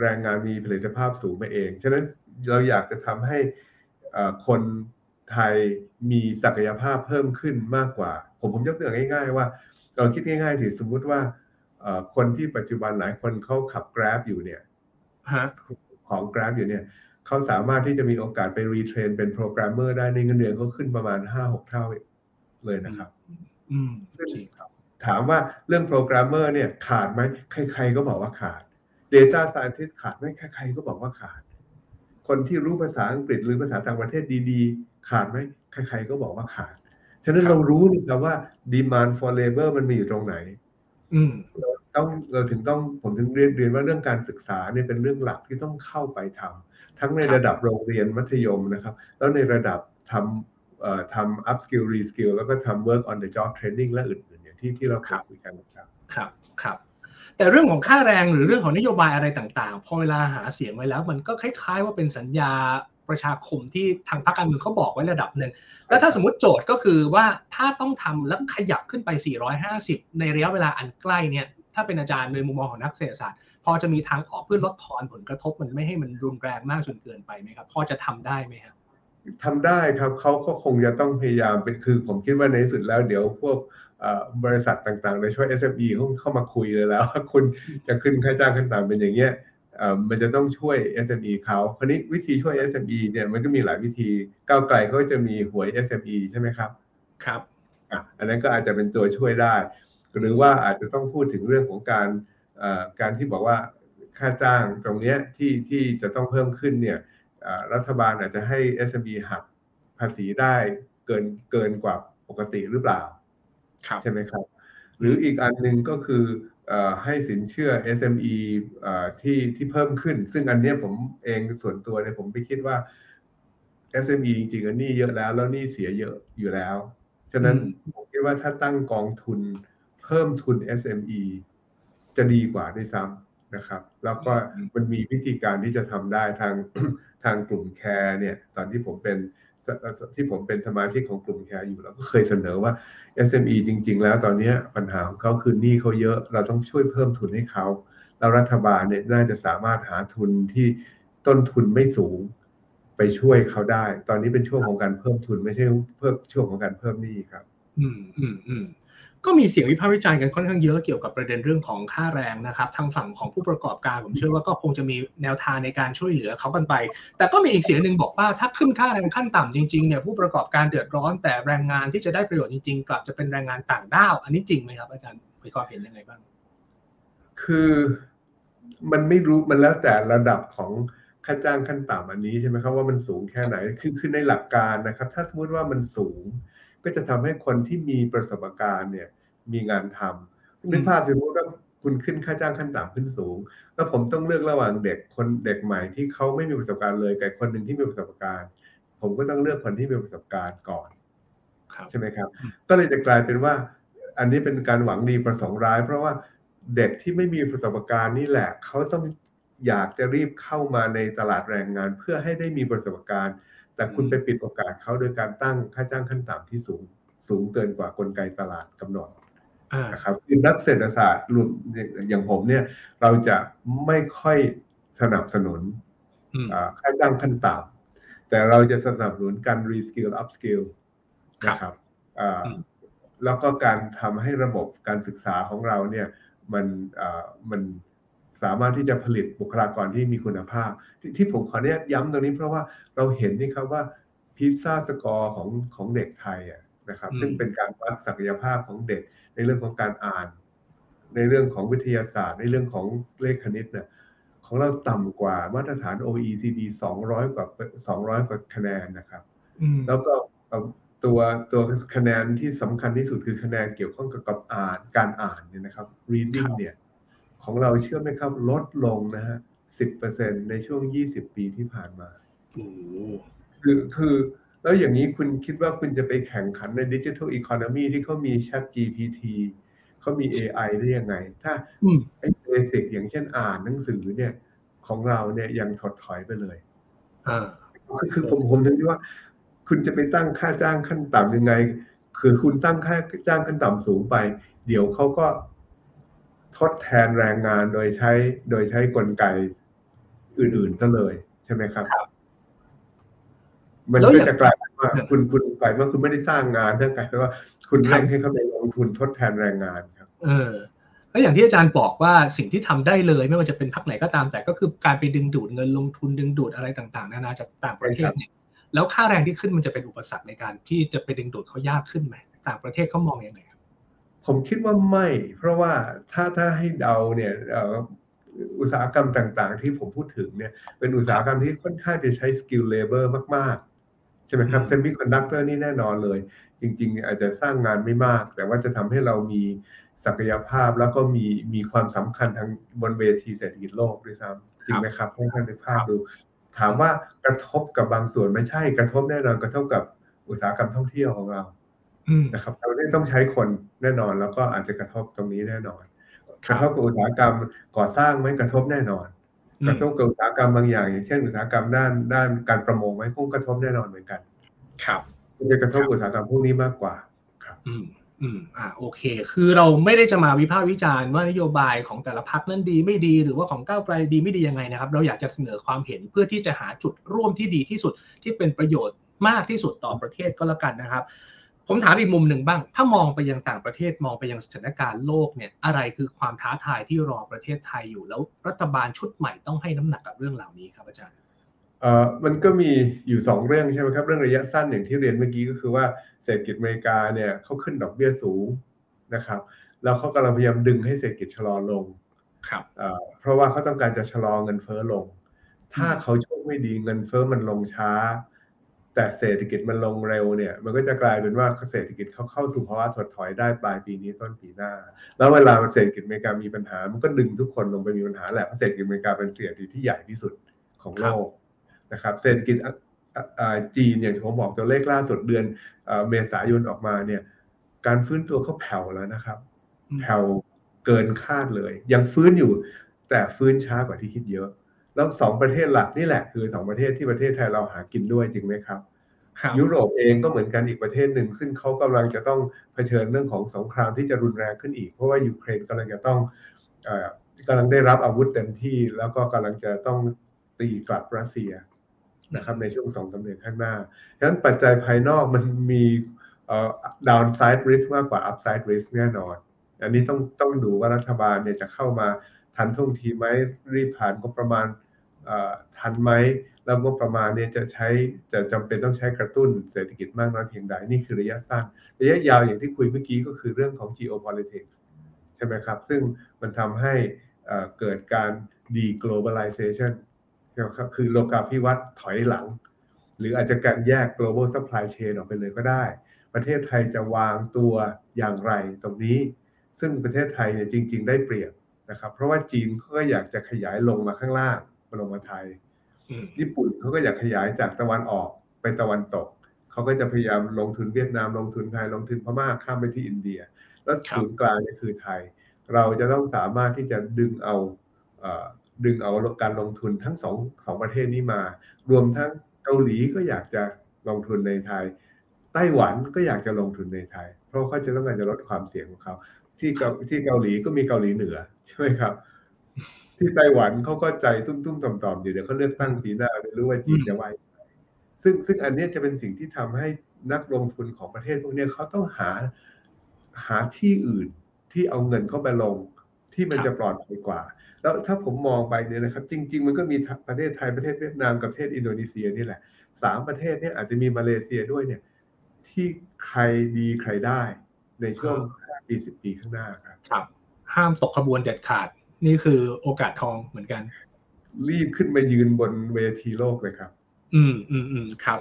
แรงงานมีผลิตภาพสูงมาเอง ฉะนั้นเราอยากจะทำให้คนไทยมีศักยภาพเพิ่มขึ้นมากกว่า ผมผมยกตัวอย่างง่าย ๆ ว่าเราคิดง่าย ๆ สิสมมุติว่าคนที่ปัจจุบันหลายคนเขาขับ Grab อยู่เนี่ยของ Grab อยู่เนี่ยเขาสามารถที่จะมีโอกาสไป retrain เป็นโปรแกรมเมอร์ได้ในเงินเดือนเขาขึ้นประมาณ5-6เท่าเลยนะครับซึ่ง ถามว่าเรื่องโปรแกรมเมอร์เนี่ยขาดไหมใคร ๆ ก็บอกว่าขาด Data Scientist ขาดไหมใครๆก็บอกว่าขาด คนที่รู้ภาษาอังกฤษหรือภาษาต่างประเทศดีๆ ขาดไหมใครๆก็บอกว่าขาด ฉะนั้นเรารู้นะครับว่า demand for labor มันมีอยู่ตรงไหน อืมต้องเราถึงต้องผมถึงเรียนเรียนว่าเรื่องการศึกษาเนี่ยเป็นเรื่องหลักที่ต้องเข้าไปทำทั้งในระดับโรงเรียนมัธยมนะครับ แล้วในระดับทำทำ up skill re skill แล้วก็ทำ work on the job training และอื่นๆอย่าง ที่ที่เราคุยกันนะครับครับครับ แต่เรื่องของค่าแรงหรือเรื่องของนโยบายอะไรต่างๆ พอเวลาหาเสียงไว้แล้ว มันก็คล้าย ๆ ว่าเป็นสัญญาประชาคมที่ทางพรรคการเมืองเขาบอกไว้ระดับหนึ่ง แล้วถ้าสมมติโจทย์ก็คือว่าถ้าต้องทำแล้วขยับขึ้นไป 450 ในระยะเวลาอันใกล้เนี่ย ถ้าเป็นอาจารย์ในมุมมองของนักเศรษฐศาสตร์ พอจะมีทางออกเพื่อลดทอนผลกระทบมันไม่ให้มันรุนแรงมากจนเกินไปไหมครับ พอจะทำได้ไหมครับทำได้ครับเขาก็คงจะต้องพยายามเป็นคือผมคิดว่าในสุดแล้วเดี๋ยวพวก บริษัทต่างๆโดยเฉพาะ SME เขาเข้ามาคุยเลยแล้วคุณจะขึ้นค่าจ้างขั้นต่ำเป็นอย่างเงี้ยมันจะต้องช่วย SME เขาคราวนี้วิธีช่วย SME เนี่ยมันก็มีหลายวิธีก้าวไกลเขาจะมีหวย SME ใช่ไหมครับ ครับอันนั้นก็อาจจะเป็นตัวช่วยได้ หรือว่าอาจจะต้องพูดถึงเรื่องของการการที่บอกว่าค่าจ้างตรงนี้ที่ที่จะต้องเพิ่มขึ้นเนี่ยรัฐบาลอาจจะให้ SME หักภาษีได้เกินเกินกว่าปกติหรือเปล่า ใช่ไหมครับ หรืออีกอันหนึ่งก็คือให้สินเชื่อ SME ที่ที่เพิ่มขึ้น ซึ่งอันนี้ผมเองส่วนตัวเนี่ยผมไปคิดว่า SME จริงๆอันนี้เยอะแล้ว แล้วนี่เสียเยอะอยู่แล้ว ฉะนั้นผมคิดว่าถ้าตั้งกองทุนเพิ่มทุน SME จะดีกว่าด้วยซ้ำนะครับ แล้วก็มันมีวิธีการที่จะทำได้ทางทางกลุ่มแคร์เนี่ย ตอนที่ผมเป็น ที่ผมเป็นสมาชิกของกลุ่มแคร์อยู่เราก็เคยเสนอว่า SME จริง ๆ แล้วตอนนี้ปัญหาของเขาคือหนี้เขาเยอะ เราต้องช่วยเพิ่มทุนให้เขา แล้วรัฐบาลเนี่ยน่าจะสามารถหาทุนที่ต้นทุนไม่สูงไปช่วยเขาได้ ตอนนี้เป็นช่วงของการเพิ่มทุนไม่ใช่เพิ่มช่วงของการเพิ่มหนี้ครับ อืมอืมอืม ก็มีเสียงวิพากษ์วิจารณ์กันค่อนข้างเยอะเกี่ยวกับประเด็นเรื่องของค่าแรงนะครับ ทางฝั่งของผู้ประกอบการผมเชื่อว่าก็คงจะมีแนวทางในการช่วยเหลือเขากันไป แต่ก็มีอีกเสียงหนึ่งบอกว่าถ้าขึ้นค่าแรงขั้นต่ำจริงๆเนี่ยผู้ประกอบการเดือดร้อนแต่แรงงานที่จะได้ประโยชน์จริงๆ กลับจะเป็นแรงงานต่างด้าว อันนี้จริงไหมครับ อาจารย์มีความเห็นยังไงบ้าง คือมันไม่รู้มันแล้วแต่ระดับของค่าจ้างขั้นต่ำอันนี้ใช่ไหมครับว่ามันสูงแค่ไหนคือคือในหลักการนะครับ ถ้าสมมติว่ามันสูง ก็จะทำให้คนที่มีประสบการณ์เนี่ยมีงานทำนึกภาพสมมติว่าคุณขึ้นค่าจ้างขั้นต่ำขึ้นสูง แล้วผมต้องเลือกระหว่างเด็กคนเด็กใหม่ที่เขาไม่มีประสบการณ์เลยกับคนหนึ่งที่มีประสบการณ์ ผมก็ต้องเลือกคนที่มีประสบการณ์ก่อนใช่ไหมครับ ก็เลยจะกลายเป็นว่า อันนี้เป็นการหวังดีประสงค์ร้าย เพราะว่าเด็กที่ไม่มีประสบการณ์นี่แหละเขาต้องอยากจะรีบเข้ามาในตลาดแรงงาน เพื่อให้ได้มีประสบการณ์ แต่คุณไปปิดโอกาสเขาโดยการตั้งค่าจ้างขั้นต่ำที่สูงสูงเกินกว่ากลไกตลาดกำหนดนะครับคือนักเศรษฐศาสตร์รวมอย่างผมเนี่ย เราจะไม่ค่อยสนับสนุนค่าจ้างขั้นต่ำแต่เราจะสนับสนุนการ reskill upskill นะครับแล้วก็การทำให้ระบบการศึกษาของเราเนี่ยมันมัน สามารถที่จะผลิตบุคลากรที่มีคุณภาพที่ผมขอเนี้ยย้ำตรงนี้เพราะว่าเราเห็นนี่ครับว่าพิซซ่าสกอร์ของของเด็กไทยอะนะครับ ซึ่งเป็นการวัดศักยภาพของเด็กในเรื่องของการอ่าน ในเรื่องของวิทยาศาสตร์ ในเรื่องของเลขคณิตเนี่ยของเราต่ำกว่ามาตรฐาน OECD 200 กว่า 200 กว่าคะแนนนะครับแล้วก็ตัวตัวคะแนนที่สำคัญที่สุดคือคะแนนเกี่ยวข้องกับอ่านการอ่านเนี่ยนะครับ reading เนี่ย ของเราเชื่อไหมครับ ลดลงนะฮะสิบเปอร์เซ็นในช่วงยี่สิบปีที่ผ่านมาคือคือแล้วอย่างนี้คุณคิดว่าคุณจะไปแข่งขันในดิจิทัลอีโคโนมีที่เขามี Chat GPT เขามี AI ได้ยังไง ถ้าไอ้เบสิกอย่างเช่นอ่านหนังสือเนี่ย ของเราเนี่ยยังถดถอยไปเลยคือคือผมผมถึงที่ว่า คุณจะไปตั้งค่าจ้างขั้นต่ำยังไง คือคุณตั้งค่าจ้างขั้นต่ำสูงไป เดี๋ยวเขาก็ ทดแทนแรงงานโดยใช้โดยใช้กลไกอื่นๆซะเลยใช่ไหมครับ มันก็จะกลายเป็นว่า คุณคุณกลายว่าคุณไม่ได้สร้างงานเท่ากลายเป็นว่า คุณเร่งให้เขาไปลงทุนทดแทนแรงงานครับ เออแล้วอย่างที่อาจารย์บอกว่าสิ่งที่ทำได้เลย ไม่ว่าจะเป็นพักไหนก็ตามแต่ก็คือการไปดึงดูดเงินลงทุนดึงดูดอะไรต่างๆ นานาจากต่างประเทศเนี่ยแล้วค่าแรงที่ขึ้นมันจะเป็นอุปสรรคในการที่จะไปดึงดูดเขายากขึ้นไหมต่างประเทศเขามองยังไง ผมคิดว่าไม่ เพราะว่าถ้าถ้าให้เดาเนี่ยอุตสาหกรรมต่างๆ ที่ผมพูดถึงเนี่ยเป็นอุตสาหกรรมที่ค่อนข้างจะใช้ skilled labor มากๆ ใช่ไหมครับ semiconductor นี่แน่นอนเลย จริง ๆ อาจจะสร้างงานไม่มาก แต่ว่าจะทำให้เรามีศักยภาพแล้วก็มีมีความสำคัญทางบนเวทีเศรษฐกิจโลกด้วยซ้ำจริงไหมครับให้ท่านนึกภาพดู ถามว่ากระทบกับบางส่วนไม่ใช่กระทบแน่นอนกระทบกับอุตสาหกรรมท่องเที่ยวของเรา นะครับเราต้องใช้คนแน่นอน แล้วก็อาจจะกระทบตรงนี้แน่นอนกระทบกับอุตสาหกรรมก่อสร้างไม่กระทบแน่นอน กระทบกับอุตสาหกรรมบางอย่าง อย่างเช่นอุตสาหกรรมด้านด้านการประมงไหมคงกระทบแน่นอนเหมือนกัน ครับจะกระทบอุตสาหกรรมพวกนี้มากกว่า ครับ อืมอืมอ่าโอเค คือเราไม่ได้จะมาวิพากษ์วิจารณ์ว่านโยบายของแต่ละพักนั้นดีไม่ดีหรือว่าของก้าวไกลดีไม่ดียังไงนะครับ เราอยากจะเสนอความเห็นเพื่อที่จะหาจุดร่วมที่ดีที่สุดที่เป็นประโยชน์มากที่สุดต่อประเทศก็แล้วกันนะครับ ผมถามอีกมุมหนึ่งบ้าง ถ้ามองไปยังต่างประเทศมองไปยังสถานการณ์โลกเนี่ยอะไรคือความท้าทายที่รอประเทศไทยอยู่แล้ว รัฐบาลชุดใหม่ต้องให้น้ำหนักกับเรื่องเหล่านี้ครับอาจารย์เอ่อมันก็มีอยู่ 2 เรื่องใช่ไหมครับ เรื่องระยะสั้นอย่างที่เรียนเมื่อกี้ก็คือว่าเศรษฐกิจอเมริกาเนี่ยเขาขึ้นดอกเบี้ยสูงนะครับแล้วเขากำลังพยายามดึงให้เศรษฐกิจชะลอลงครับเพราะว่าเขาต้องการจะชะลอเงินเฟ้อลง ถ้าเขาโชคไม่ดีเงินเฟ้อมันลงช้า แต่เศรษฐกิจมันลงเร็วเนี่ยมันก็จะกลายเป็นว่าเศรษฐกิจเขาเข้าสู่ภาวะถดถอยได้ปลายปีนี้ต้นปีหน้า แล้วเวลาเศรษฐกิจอเมริกามีปัญหา มันก็ดึงทุกคนลงไปมีปัญหาแหละเพราะเศรษฐกิจอเมริกาเป็นเศรษฐกิจที่ใหญ่ที่สุดของโลกนะครับ เศรษฐกิจจีนอย่างที่ผมบอกตัวเลขล่าสุดเดือนเมษายนออกมาเนี่ยการฟื้นตัวเขาแผ่วแล้วนะครับ แผ่วเกินคาดเลย ยังฟื้นอยู่แต่ฟื้นช้ากว่าที่คิดเยอะ แล้วสองประเทศหลักนี่แหละคือสองประเทศที่ประเทศไทยเราหากินด้วยจริงไหมครับ ยุโรปเองก็เหมือนกันอีกประเทศหนึ่ง ซึ่งเขากำลังจะต้องเผชิญเรื่องของสงครามที่จะรุนแรงขึ้นอีก เพราะว่ายูเครนกำลังจะต้องกำลังได้รับอาวุธเต็มที่ แล้วก็กำลังจะต้องตีกลับรัสเซียนะครับในช่วงสองสาเดือนข้างหน้าฉะนั้นปัจจัยภายนอกมันมีดาวน์ไซด์ริสมากกว่าอัพไซด์ริสแน่นอน อันนี้ต้องต้องดูว่ารัฐบาลเนี่ยจะเข้ามาทันท่วงทีไหมรีบผ่านก็ประมาณทันไหม แล้วก็ประมาณเนี้จะใช้จะจำเป็นต้องใช้กระตุ้นเศรษฐกิจมากน้อยเพียงใดนี่คือระยะสั้น ระยะยาวอย่างที่คุยเมื่อกี้ก็คือเรื่องของ geopolitics ใช่ไหมครับ ซึ่งมันทำให้เกิดการ deglobalization นะครับคือโลกาภิวัตน์ถอยหลัง หรืออาจจะการแยก global supply chain ออกไปเลยก็ได้ ประเทศไทยจะวางตัวอย่างไรตรงนี้ ซึ่งประเทศไทยเนี่ยจริง ๆ ได้เปรียบนะครับ เพราะว่าจีนเขาก็อยากจะขยายลงมาข้างล่างมาลงมาไทย ญี่ปุ่นเขาก็อยากขยายจากตะวันออกไปตะวันตก เขาก็จะพยายามลงทุนเวียดนามลงทุนไทยลงทุนพม่าข้ามไปที่อินเดีย แล้วศูนย์กลางเนี่คือไทย เราจะต้องสามารถที่จะดึงเอาดึงเอาการลงทุนทั้งสองสองประเทศนี้มา รวมทั้งเกาหลีก็อยากจะลงทุนในไทย ไต้หวันก็อยากจะลงทุนในไทย เพราะเขาจะต้องการจะลดความเสี่ยงของเขา ที่ที่เกาหลีก็มีเกาหลีเหนือใช่ไหมครับ ที่ไต้หวันเขาก็ใจตุ้มๆต่อมๆอยู่เดี๋ยวเขาเลือกตั้งปีหน้าไม่รู้ว่าจีนจะไหวซึ่งซึ่งอันเนี้ยจะเป็นสิ่งที่ทำให้นักลงทุนของประเทศพวกเนี้ยเขาต้องหาหาที่อื่นที่เอาเงินเข้าไปลงที่มันจะปลอดภัยกว่า แล้วถ้าผมมองไปเนี่ยนะครับ จริง ๆ มันก็มีประเทศไทยประเทศเวียดนามกับประเทศอินโดนีเซียนี่แหละสามประเทศเนี่ยอาจจะมีมาเลเซียด้วยเนี่ย ที่ใครดีใครได้ในช่วงห้าปีสิบปีข้างหน้าครับครับ ห้ามตกขบวนเด็ดขาด นี่คือโอกาสทองเหมือนกัน รีบขึ้นมายืนบนเวทีโลกเลยครับ อืมอืมอืมครับ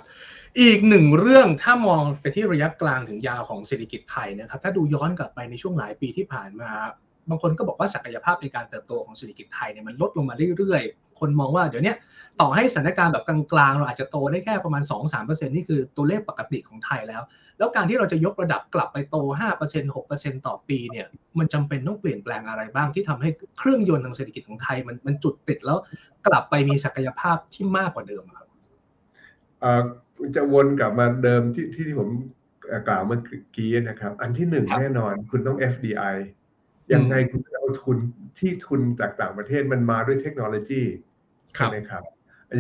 อีกหนึ่งเรื่องถ้ามองไปที่ระยะกลางถึงยาวของเศรษฐกิจไทยนะครับ ถ้าดูย้อนกลับไปในช่วงหลายปีที่ผ่านมา บางคนก็บอกว่าศักยภาพในการเติบโตของเศรษฐกิจไทยเนี่ยมันลดลงมาเรื่อยๆ คนมองว่าเดี๋ยวเนี้ยต่อให้สถานการณ์แบบกลางๆ เราอาจจะโตได้แค่ประมาณ 2-3%นี่คือตัวเลขปกติของไทยแล้ว แล้วการที่เราจะยกระดับกลับไปโต 5% 6%ต่อปีเนี่ยมันจำเป็นต้องเปลี่ยนแปลงอะไรบ้างที่ทำให้เครื่องยนต์ทางเศรษฐกิจของไทยมันมันจุดติดแล้วกลับไปมีศักยภาพที่มากกว่าเดิมอะครับเอ่อจะวนกลับมาเดิมที่ที่ที่ผมกล่าวเมื่อกี้นะครับ อันที่หนึ่งครับแน่นอนคุณต้อง FDI ยังไงคุณต้องเอาทุนที่ทุนจากต่างประเทศมันมาด้วยเทคโนโลยี ใช่ไหมครับ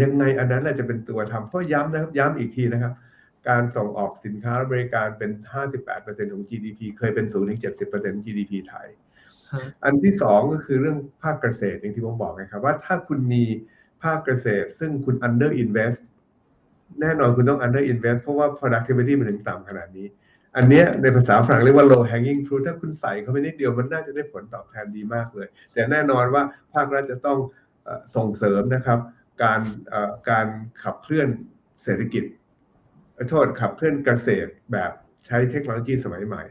ยังไงอันนั้นแหละจะเป็นตัวทำเพราะย้ำนะครับย้ำอีกทีนะครับ การส่งออกสินค้าและบริการเป็น 58%ของ GDP เคยเป็นสูงถึง70% GDP ไทยฮะอันที่สองก็คือเรื่องภาคเกษตรอย่างที่ผมบอกนะครับ ว่าถ้าคุณมีภาคเกษตร ซึ่งคุณ under invest แน่นอนคุณต้อง under invest เพราะว่า productivity มันถึงต่ำขนาดนี้ อันเนี้ยในภาษาฝรั่งเรียกว่า low hanging fruit ถ้าคุณใส่เข้าไปนิดเดียวมันน่าจะได้ผลตอบแทนดีมากเลย แต่แน่นอนว่าภาครัฐจะต้องเอ่อ ส่งเสริมนะครับ การเอ่อการขับเคลื่อนเศรษฐกิจเอ่อโทษขับเคลื่อนเกษตรแบบใช้เทคโนโลยีสมัยใหม่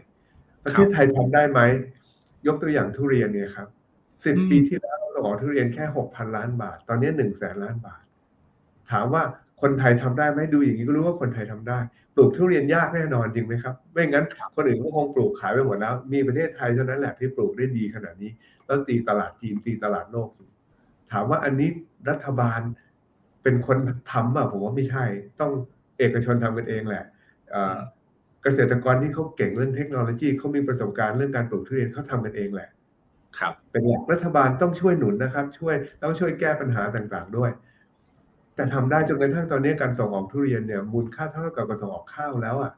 ประเทศไทยทำได้ไหม ยกตัวอย่างทุเรียนเนี่ยครับสิบอืมปีที่แล้วเราส่งออกทุเรียนแค่หกพันล้านบาท ตอนนี้หนึ่งแสนล้านบาท ถามว่าคนไทยทำได้ไหมดูอย่างนี้ก็รู้ว่าคนไทยทำได้ ปลูกทุเรียนยากแน่นอนจริงไหมครับ ไม่งั้นคนอื่นก็คงปลูกขายไปหมดแล้ว มีประเทศไทยเท่านั้นแหละที่ปลูกได้ดีขนาดนี้ แล้วตีตลาดจีนตีตลาดโลกอยู่ ถามว่าอันนี้รัฐบาลเป็นคนทำอะผมว่าไม่ใช่ ต้องเอกชนทำกันเองแหละเอ่อเกษตรกรที่เขาเก่งเรื่องเทคโนโลยีเขามีประสบการณ์เรื่องการปลูกทุเรียนเขาทำกันเองแหละ ครับ เป็นหลักรัฐบาลต้องช่วยหนุนนะครับ ช่วยแล้วช่วยแก้ปัญหาต่างๆด้วย แต่ทำได้จนกระทั่งตอนนี้การส่งออกทุเรียนเนี่ยมูลค่าเท่ากับการส่งออกข้าวแล้วอะ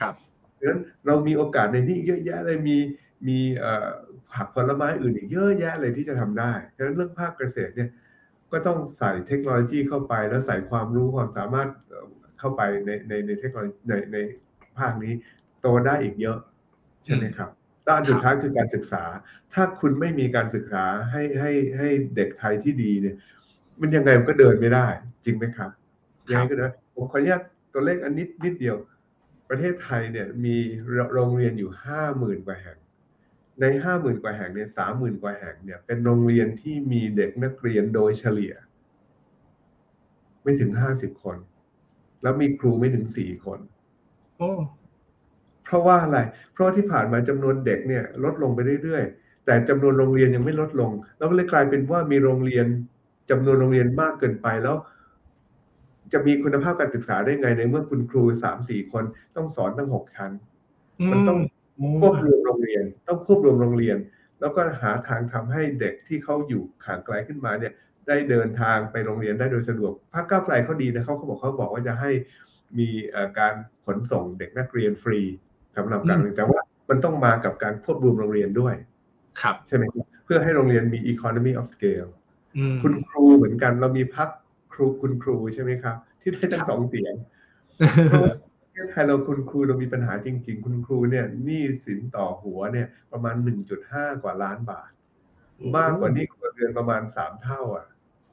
ครับเพราะฉะนั้นเรามีโอกาสในนี้เยอะแยะเลยมีมีเอ่อ ผักผลไม้อื่นอีกเยอะแยะเลยที่จะทำได้ฉะนั้นเรื่องภาคเกษตรเนี่ยก็ต้องใส่เทคโนโลยีเข้าไป แล้วใส่ความรู้ความสามารถเอ่อเข้าไปในในในเทคโนโลยีในในภาคนี้โตได้อีกเยอะ ใช่ไหมครับด้านสุดท้ายคือการศึกษา ถ้าคุณไม่มีการศึกษาให้ให้ให้เด็กไทยที่ดีเนี่ย มันยังไงมันก็เดินไม่ได้ จริงไหมครับยังไงก็ได้ผมขออนุญาตตัวเลขอันนิดนิดเดียว ประเทศไทยเนี่ยมีโรงเรียนอยู่ห้าหมื่นกว่าแห่ง ในห้าหมื่นกว่าแห่งเนี่ยสามหมื่นกว่าแห่งเนี่ย เป็นโรงเรียนที่มีเด็กนักเรียนโดยเฉลี่ย ไม่ถึงห้าสิบคน แล้วมีครูไม่ถึงสี่คนโอ้เพราะว่าอะไร เพราะว่าที่ผ่านมาจำนวนเด็กเนี่ย ลดลงไปเรื่อยๆ แต่จำนวนโรงเรียนยังไม่ลดลง แล้วก็เลยกลายเป็นว่ามีโรงเรียนจำนวนโรงเรียนมากเกินไปแล้ว จะมีคุณภาพการศึกษาได้ไงในเมื่อคุณครูสามสี่คนต้องสอนตั้งหกชั้น มันต้อง ควบรวมโรงเรียน ต้องควบรวมโรงเรียน แล้วก็หาทางทำให้เด็กที่เขาอยู่ห่างไกลขึ้นมาเนี่ยได้เดินทางไปโรงเรียนได้โดยสะดวกพรรคก้าวไกลเขาดีนะเขาเขาบอกเขาบอกว่าจะให้มีเอ่อการขนส่งเด็กนักเรียนฟรีสำหรับการเรียนแต่ว่ามันต้องมากับการควบรวมโรงเรียนด้วย ครับใช่ไหมครับเพื่อให้โรงเรียนมี economy of scale อืมคุณครูเหมือนกันเรามีพักครูคุณครูใช่ไหมครับ ที่ได้ทั้งสองเสียง เพราะว่าประเทศไทยเราคุณครูเรามีปัญหาจริง ๆ คุณครูเนี่ยหนี้สินต่อหัวเนี่ยประมาณ 1.5 กว่าล้านบาท มากกว่าหนี้ครัวเรือนประมาณ3เท่า อะ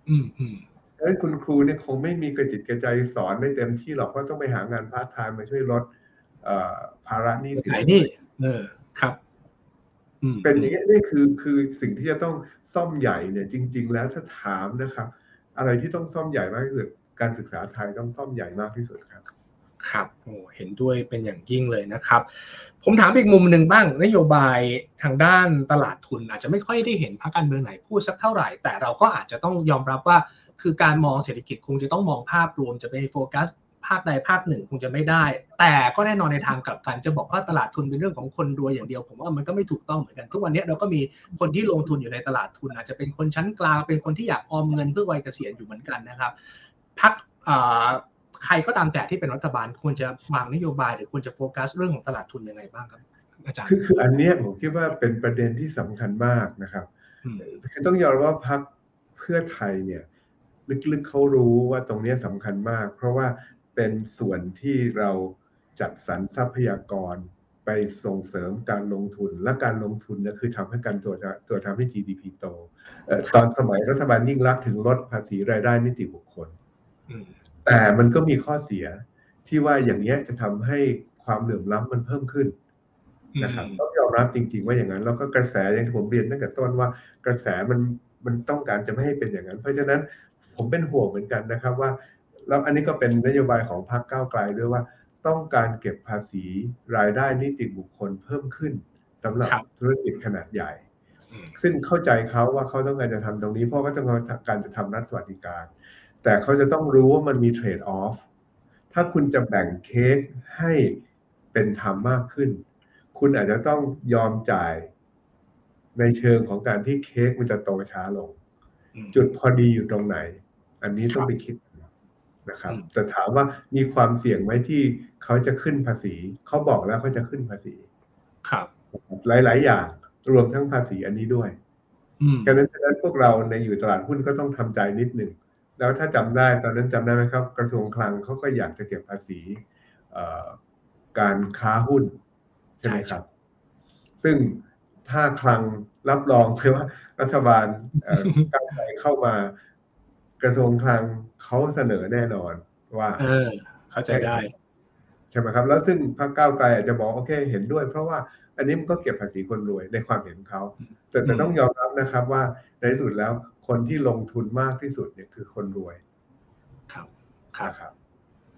อืมอืมดังนั้นคุณครูเนี่ยคงไม่มีกระจิตกระใจสอนได้เต็มที่หรอกเพราะต้องไปหางานพาร์ทไทม์มาช่วยลดเอ่อภาระหนี้สินขายนี่เออครับเป็นอย่างนี้นี่คือคือสิ่งที่จะต้องซ่อมใหญ่เนี่ย จริง ๆ แล้วถ้าถามนะครับ อะไรที่ต้องซ่อมใหญ่มากที่สุดการศึกษาไทยต้องซ่อมใหญ่มากที่สุดครับ ครับโอ้เห็นด้วยเป็นอย่างยิ่งเลยนะครับ ผมถามอีกมุมหนึ่งบ้าง นโยบายทางด้านตลาดทุนอาจจะไม่ค่อยได้เห็นพรรคการเมืองไหนพูดสักเท่าไหร่ แต่เราก็อาจจะต้องยอมรับว่า คือการมองเศรษฐกิจคงจะต้องมองภาพรวมจะไปโฟกัสภาคใดภาคหนึ่งคงจะไม่ได้ แต่ก็แน่นอนในทางกลับกันจะบอกว่าตลาดทุนเป็นเรื่องของคนรวยอย่างเดียว ผมว่ามันก็ไม่ถูกต้องเหมือนกัน ทุกวันนี้เราก็มีคนที่ลงทุนอยู่ในตลาดทุน อาจจะเป็นคนชั้นกลางเป็นคนที่อยากออมเงินเพื่อวัยเกษียณอยู่เหมือนกันนะครับพัก ใครก็ตามแต่ที่เป็นรัฐบาลควรจะวางนโยบายหรือควรจะโฟกัสเรื่องของตลาดทุนยังไงบ้างครับ อาจารย์คือคืออันนี้ผมคิดว่าเป็นประเด็นที่สำคัญมากนะครับคือต้องยอมว่าพักเพื่อไทยเนี่ย ลึกๆเขารู้ว่าตรงนี้สำคัญมาก เพราะว่าเป็นส่วนที่เราจัดสรรทรัพยากรไปส่งเสริมการลงทุนและการลงทุนเนี่ยคือทำให้การตัวตัวทำให้ GDP โตตอนสมัยรัฐบาลยิ่งรักถึงลดภาษีรายได้นิติบุคคล แต่มันก็มีข้อเสียที่ว่าอย่างนี้จะทำให้ความเหลื่อมล้ำมันเพิ่มขึ้นนะครับต้องยอมรับจริง ๆ ว่าอย่างนั้นแล้วก็กระแสอย่างที่ผมเรียนตั้งแต่ต้นว่ากระแสมันมันต้องการจะไม่ให้เป็นอย่างนั้น เพราะฉะนั้นผมเป็นห่วงเหมือนกันนะครับว่าแล้วอันนี้ก็เป็นนโยบายของพรรคก้าวไกลด้วยว่า ต้องการเก็บภาษีรายได้นิติบุคคลเพิ่มขึ้นสำหรับธุรกิจขนาดใหญ่ ซึ่งเข้าใจเขาว่าเขาต้องการจะทำตรงนี้ เพราะว่าต้องการจะทำรัฐสวัสดิการ แต่เขาจะต้องรู้ว่ามันมีเทรดออฟถ้าคุณจะแบ่งเค้กให้เป็นธรรมมากขึ้น คุณอาจจะต้องยอมจ่ายในเชิงของการที่เค้กมันจะโตช้าลง จุดพอดีอยู่ตรงไหน อันนี้ต้องไปคิดนะครับแต่ถามว่ามีความเสี่ยงไหมที่เขาจะขึ้นภาษี เขาบอกแล้วเขาจะขึ้นภาษี ครับ หลาย ๆ อย่างรวมทั้งภาษีอันนี้ด้วยดังนั้นพวกเราในอยู่ตลาดหุ้นก็ต้องทำใจนิดหนึ่ง แล้วถ้าจำได้ตอนนั้นจำได้ไหมครับ กระทรวงคลังเขาก็อยากจะเก็บภาษีการค้าหุ้นใช่ไหมครับ ซึ่งถ้าคลังรับรองเพื่อว่า รัฐบาลการใส่เข้ามากระทรวงคลังเขาเสนอแน่นอนว่าเออเข้าใจได้ใช่ไหมครับ แล้วซึ่งพรรคก้าวไกลอาจจะบอกโอเคเห็นด้วย เพราะว่าอันนี้มันก็เก็บภาษีคนรวยในความเห็นเขาแต่แต่ต้องยอมรับนะครับว่าในที่สุดแล้ว คนที่ลงทุนมากที่สุดเนี่ยคือคนรวย ครับ ครับ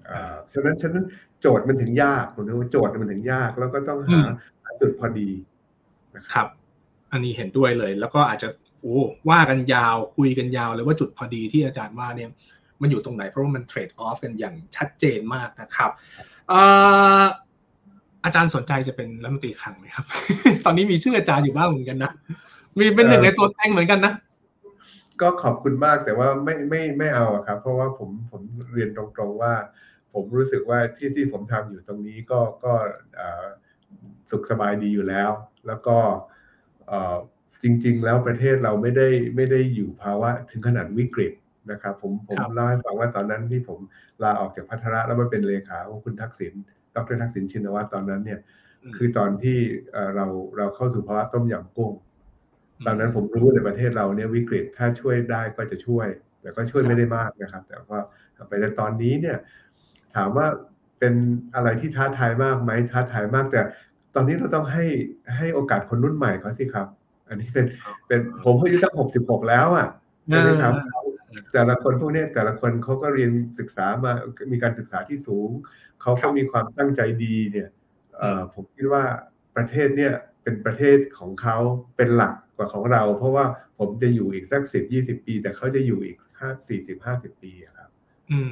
อ่าฉะนั้นฉะนั้นโจทย์มันถึงยากผมว่าโจทย์มันถึงยาก แล้วก็ต้องหาจุดพอดีครับ อันนี้เห็นด้วยเลย แล้วก็อาจจะโอ้ว่ากันยาวคุยกันยาวเลยว่าจุดพอดีที่อาจารย์ว่าเนี่ย มันอยู่ตรงไหนเพราะว่ามันเทรดออฟกันอย่างชัดเจนมากนะครับอาจารย์สนใจจะเป็นรัฐมนตรีคลังไหมครับ ตอนนี้มีชื่ออาจารย์อยู่บ้างเหมือนกันนะมีเป็นหนึ่งในตัวแทงเหมือนกันนะ ก็ขอบคุณมากแต่ว่าไม่ไม่ไม่เอาครับ เพราะว่าผมผมเรียนตรงๆว่า ผมรู้สึกว่าที่ที่ผมทำอยู่ตรงนี้ก็ก็สุขสบายดีอยู่แล้ว แล้วก็จริง ๆ แล้วประเทศเราไม่ได้ไม่ได้อยู่ภาวะถึงขนาดวิกฤตนะครับผมผมเล่าให้ฟังว่าตอนนั้นที่ผมลาออกจากพัทระแล้วมาเป็นเลขาของคุณทักษิณดรทักษิณชินวัตรตอนนั้นเนี่ย คือตอนที่เราเราเข้าสู่ภาวะต้มยำกุ้ง ตอนนั้นผมรู้ในประเทศเราเนี่ยวิกฤตถ้าช่วยได้ก็จะช่วย แต่ก็ช่วยไม่ได้มากนะครับ แต่ว่าไปแต่ตอนนี้เนี่ย ถามว่าเป็นอะไรที่ท้าทายมากไหมท้าทายมากแต่ตอนนี้เราต้องให้ให้โอกาสคนรุ่นใหม่เขาสิครับ อันนี้เป็นเป็นผมอายุตั้งหกสิบหกแล้วอะใช่ไหมครับแต่ละคนพวกนี้แต่ละคนเขาก็เรียนศึกษามามีการศึกษาที่สูงเขาก็มีความตั้งใจดีเนี่ยผมคิดว่าประเทศเนี่ยเป็นประเทศของเขาเป็นหลัก กว่าของเรา เพราะว่าผมจะอยู่อีกสักสิบยี่สิบปี แต่เขาจะอยู่อีกห้าสี่สิบห้าสิบปีครับ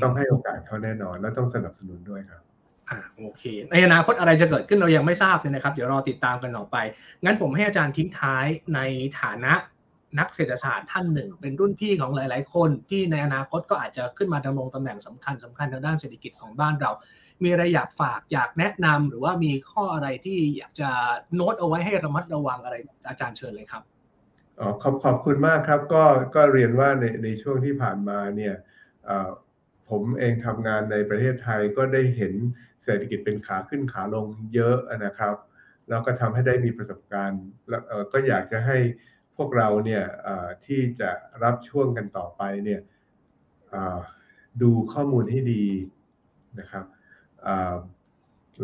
ต้องให้โอกาสเขาแน่นอน และต้องสนับสนุนด้วยครับอ่าโอเคในอนาคตอะไรจะเกิดขึ้นเรายังไม่ทราบเลยนะครับ เดี๋ยวรอติดตามกันต่อไป งั้นผมให้อาจารย์ทิ้งท้ายในฐานะนักเศรษฐศาสตร์ท่านหนึ่ง เป็นรุ่นพี่ของหลาย ๆ คนที่ในอนาคตก็อาจจะขึ้นมาดำรงตำแหน่งสำคัญสำคัญทางด้านเศรษฐกิจของบ้านเรา มีอะไรอยากฝากอยากแนะนำหรือว่ามีข้ออะไรที่อยากจะโน้ตเอาไว้ให้ระมัดระวังอะไรอาจารย์เชิญเลยครับอ๋อขอบขอบคุณมากครับ ก็ก็เรียนว่าในในช่วงที่ผ่านมาเนี่ยผมเองทำงานในประเทศไทยก็ได้เห็นเศรษฐกิจเป็นขาขึ้นขาลงเยอะนะครับ แล้วก็ทำให้ได้มีประสบการณ์แล้วก็อยากจะให้พวกเราเนี่ยที่จะรับช่วงกันต่อไปเนี่ยดูข้อมูลให้ดีนะครับ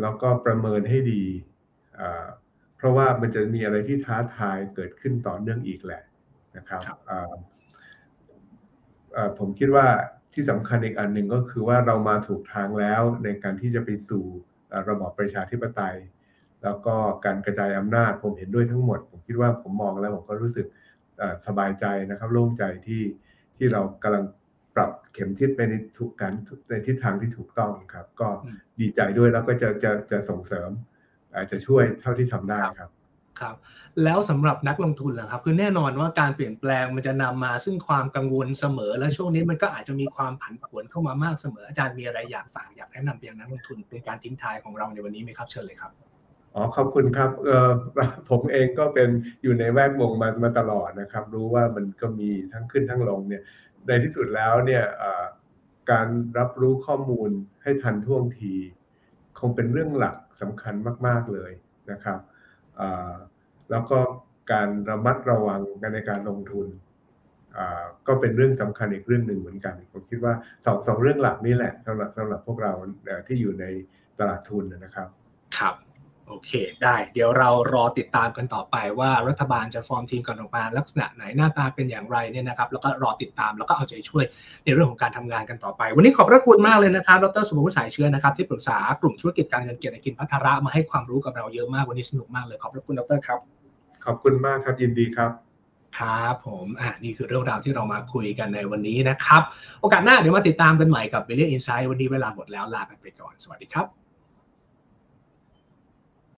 แล้วก็ประเมินให้ดีเพราะว่ามันจะมีอะไรที่ท้าทายเกิดขึ้นต่อเนื่องอีกแหละนะครับผมคิดว่าที่สำคัญอีกอันหนึ่งก็คือว่าเรามาถูกทางแล้วในการที่จะไปสู่ระบอบประชาธิปไตย แล้วก็การกระจายอำนาจผมเห็นด้วยทั้งหมด ผมคิดว่าผมมองแล้วผมก็รู้สึกสบายใจนะครับโล่งใจที่ที่เรากำลัง ปรับเข็มทิศไปในทุกการในทิศทางที่ถูกต้องครับ ก็ดีใจด้วยแล้วก็จะจะจะส่งเสริมอาจจะช่วยเท่าที่ทำได้ครับครับแล้วสำหรับนักลงทุนล่ะครับ คือแน่นอนว่าการเปลี่ยนแปลงมันจะนำมาซึ่งความกังวลเสมอ และช่วงนี้มันก็อาจจะมีความผันผวนเข้ามามากเสมออาจารย์มีอะไรอยากฝากอยากแนะนำไปยังนักลงทุนเป็นการทิ้งท้ายของเราในวันนี้ไหมครับเชิญเลยครับอ๋อขอบคุณครับเอ่อผมเองก็เป็นอยู่ในแวดวงมามาตลอดนะครับ รู้ว่ามันก็มีทั้งขึ้นทั้งลงเนี่ย ในที่สุดแล้วเนี่ยการรับรู้ข้อมูลให้ทันท่วงที คงเป็นเรื่องหลักสำคัญมาก ๆเลยนะครับแล้วก็การระมัดระวังกันในการลงทุนก็เป็นเรื่องสำคัญอีกเรื่องหนึ่งเหมือนกัน ผมคิดว่าสองสองเรื่องหลักนี่แหละสำหรับสำหรับพวกเราที่อยู่ในตลาดทุนนะครับ ครับ โอเค ได้ เดี๋ยวเรารอติดตามกันต่อไปว่ารัฐบาลจะฟอร์มทีมกันออกมาลักษณะไหนหน้าตาเป็นอย่างไรเนี่ยนะครับ แล้วก็รอติดตามแล้วก็เอาใจช่วยในเรื่องของการทำงานกันต่อไป วันนี้ขอบพระคุณมากเลยนะครับ ดรสมบูรณ์สายเชื้อนะครับที่ปรึกษากลุ่มธุรกิจการเงินเกียรติกินพัทระมาให้ความรู้กับเราเยอะมากวันนี้สนุกมากเลยขอบพระคุณดรครับ ขอบคุณมากครับยินดีครับครับผมอ่านี่คือเรื่องราวที่เรามาคุยกันในวันนี้นะครับ โอกาสหน้าเดี๋ยวมาติดตามกันใหม่กับ b บ l l i o n Insight วันนี้เวลาหมดแล้วลากันไปก่อนสวัสดีครับ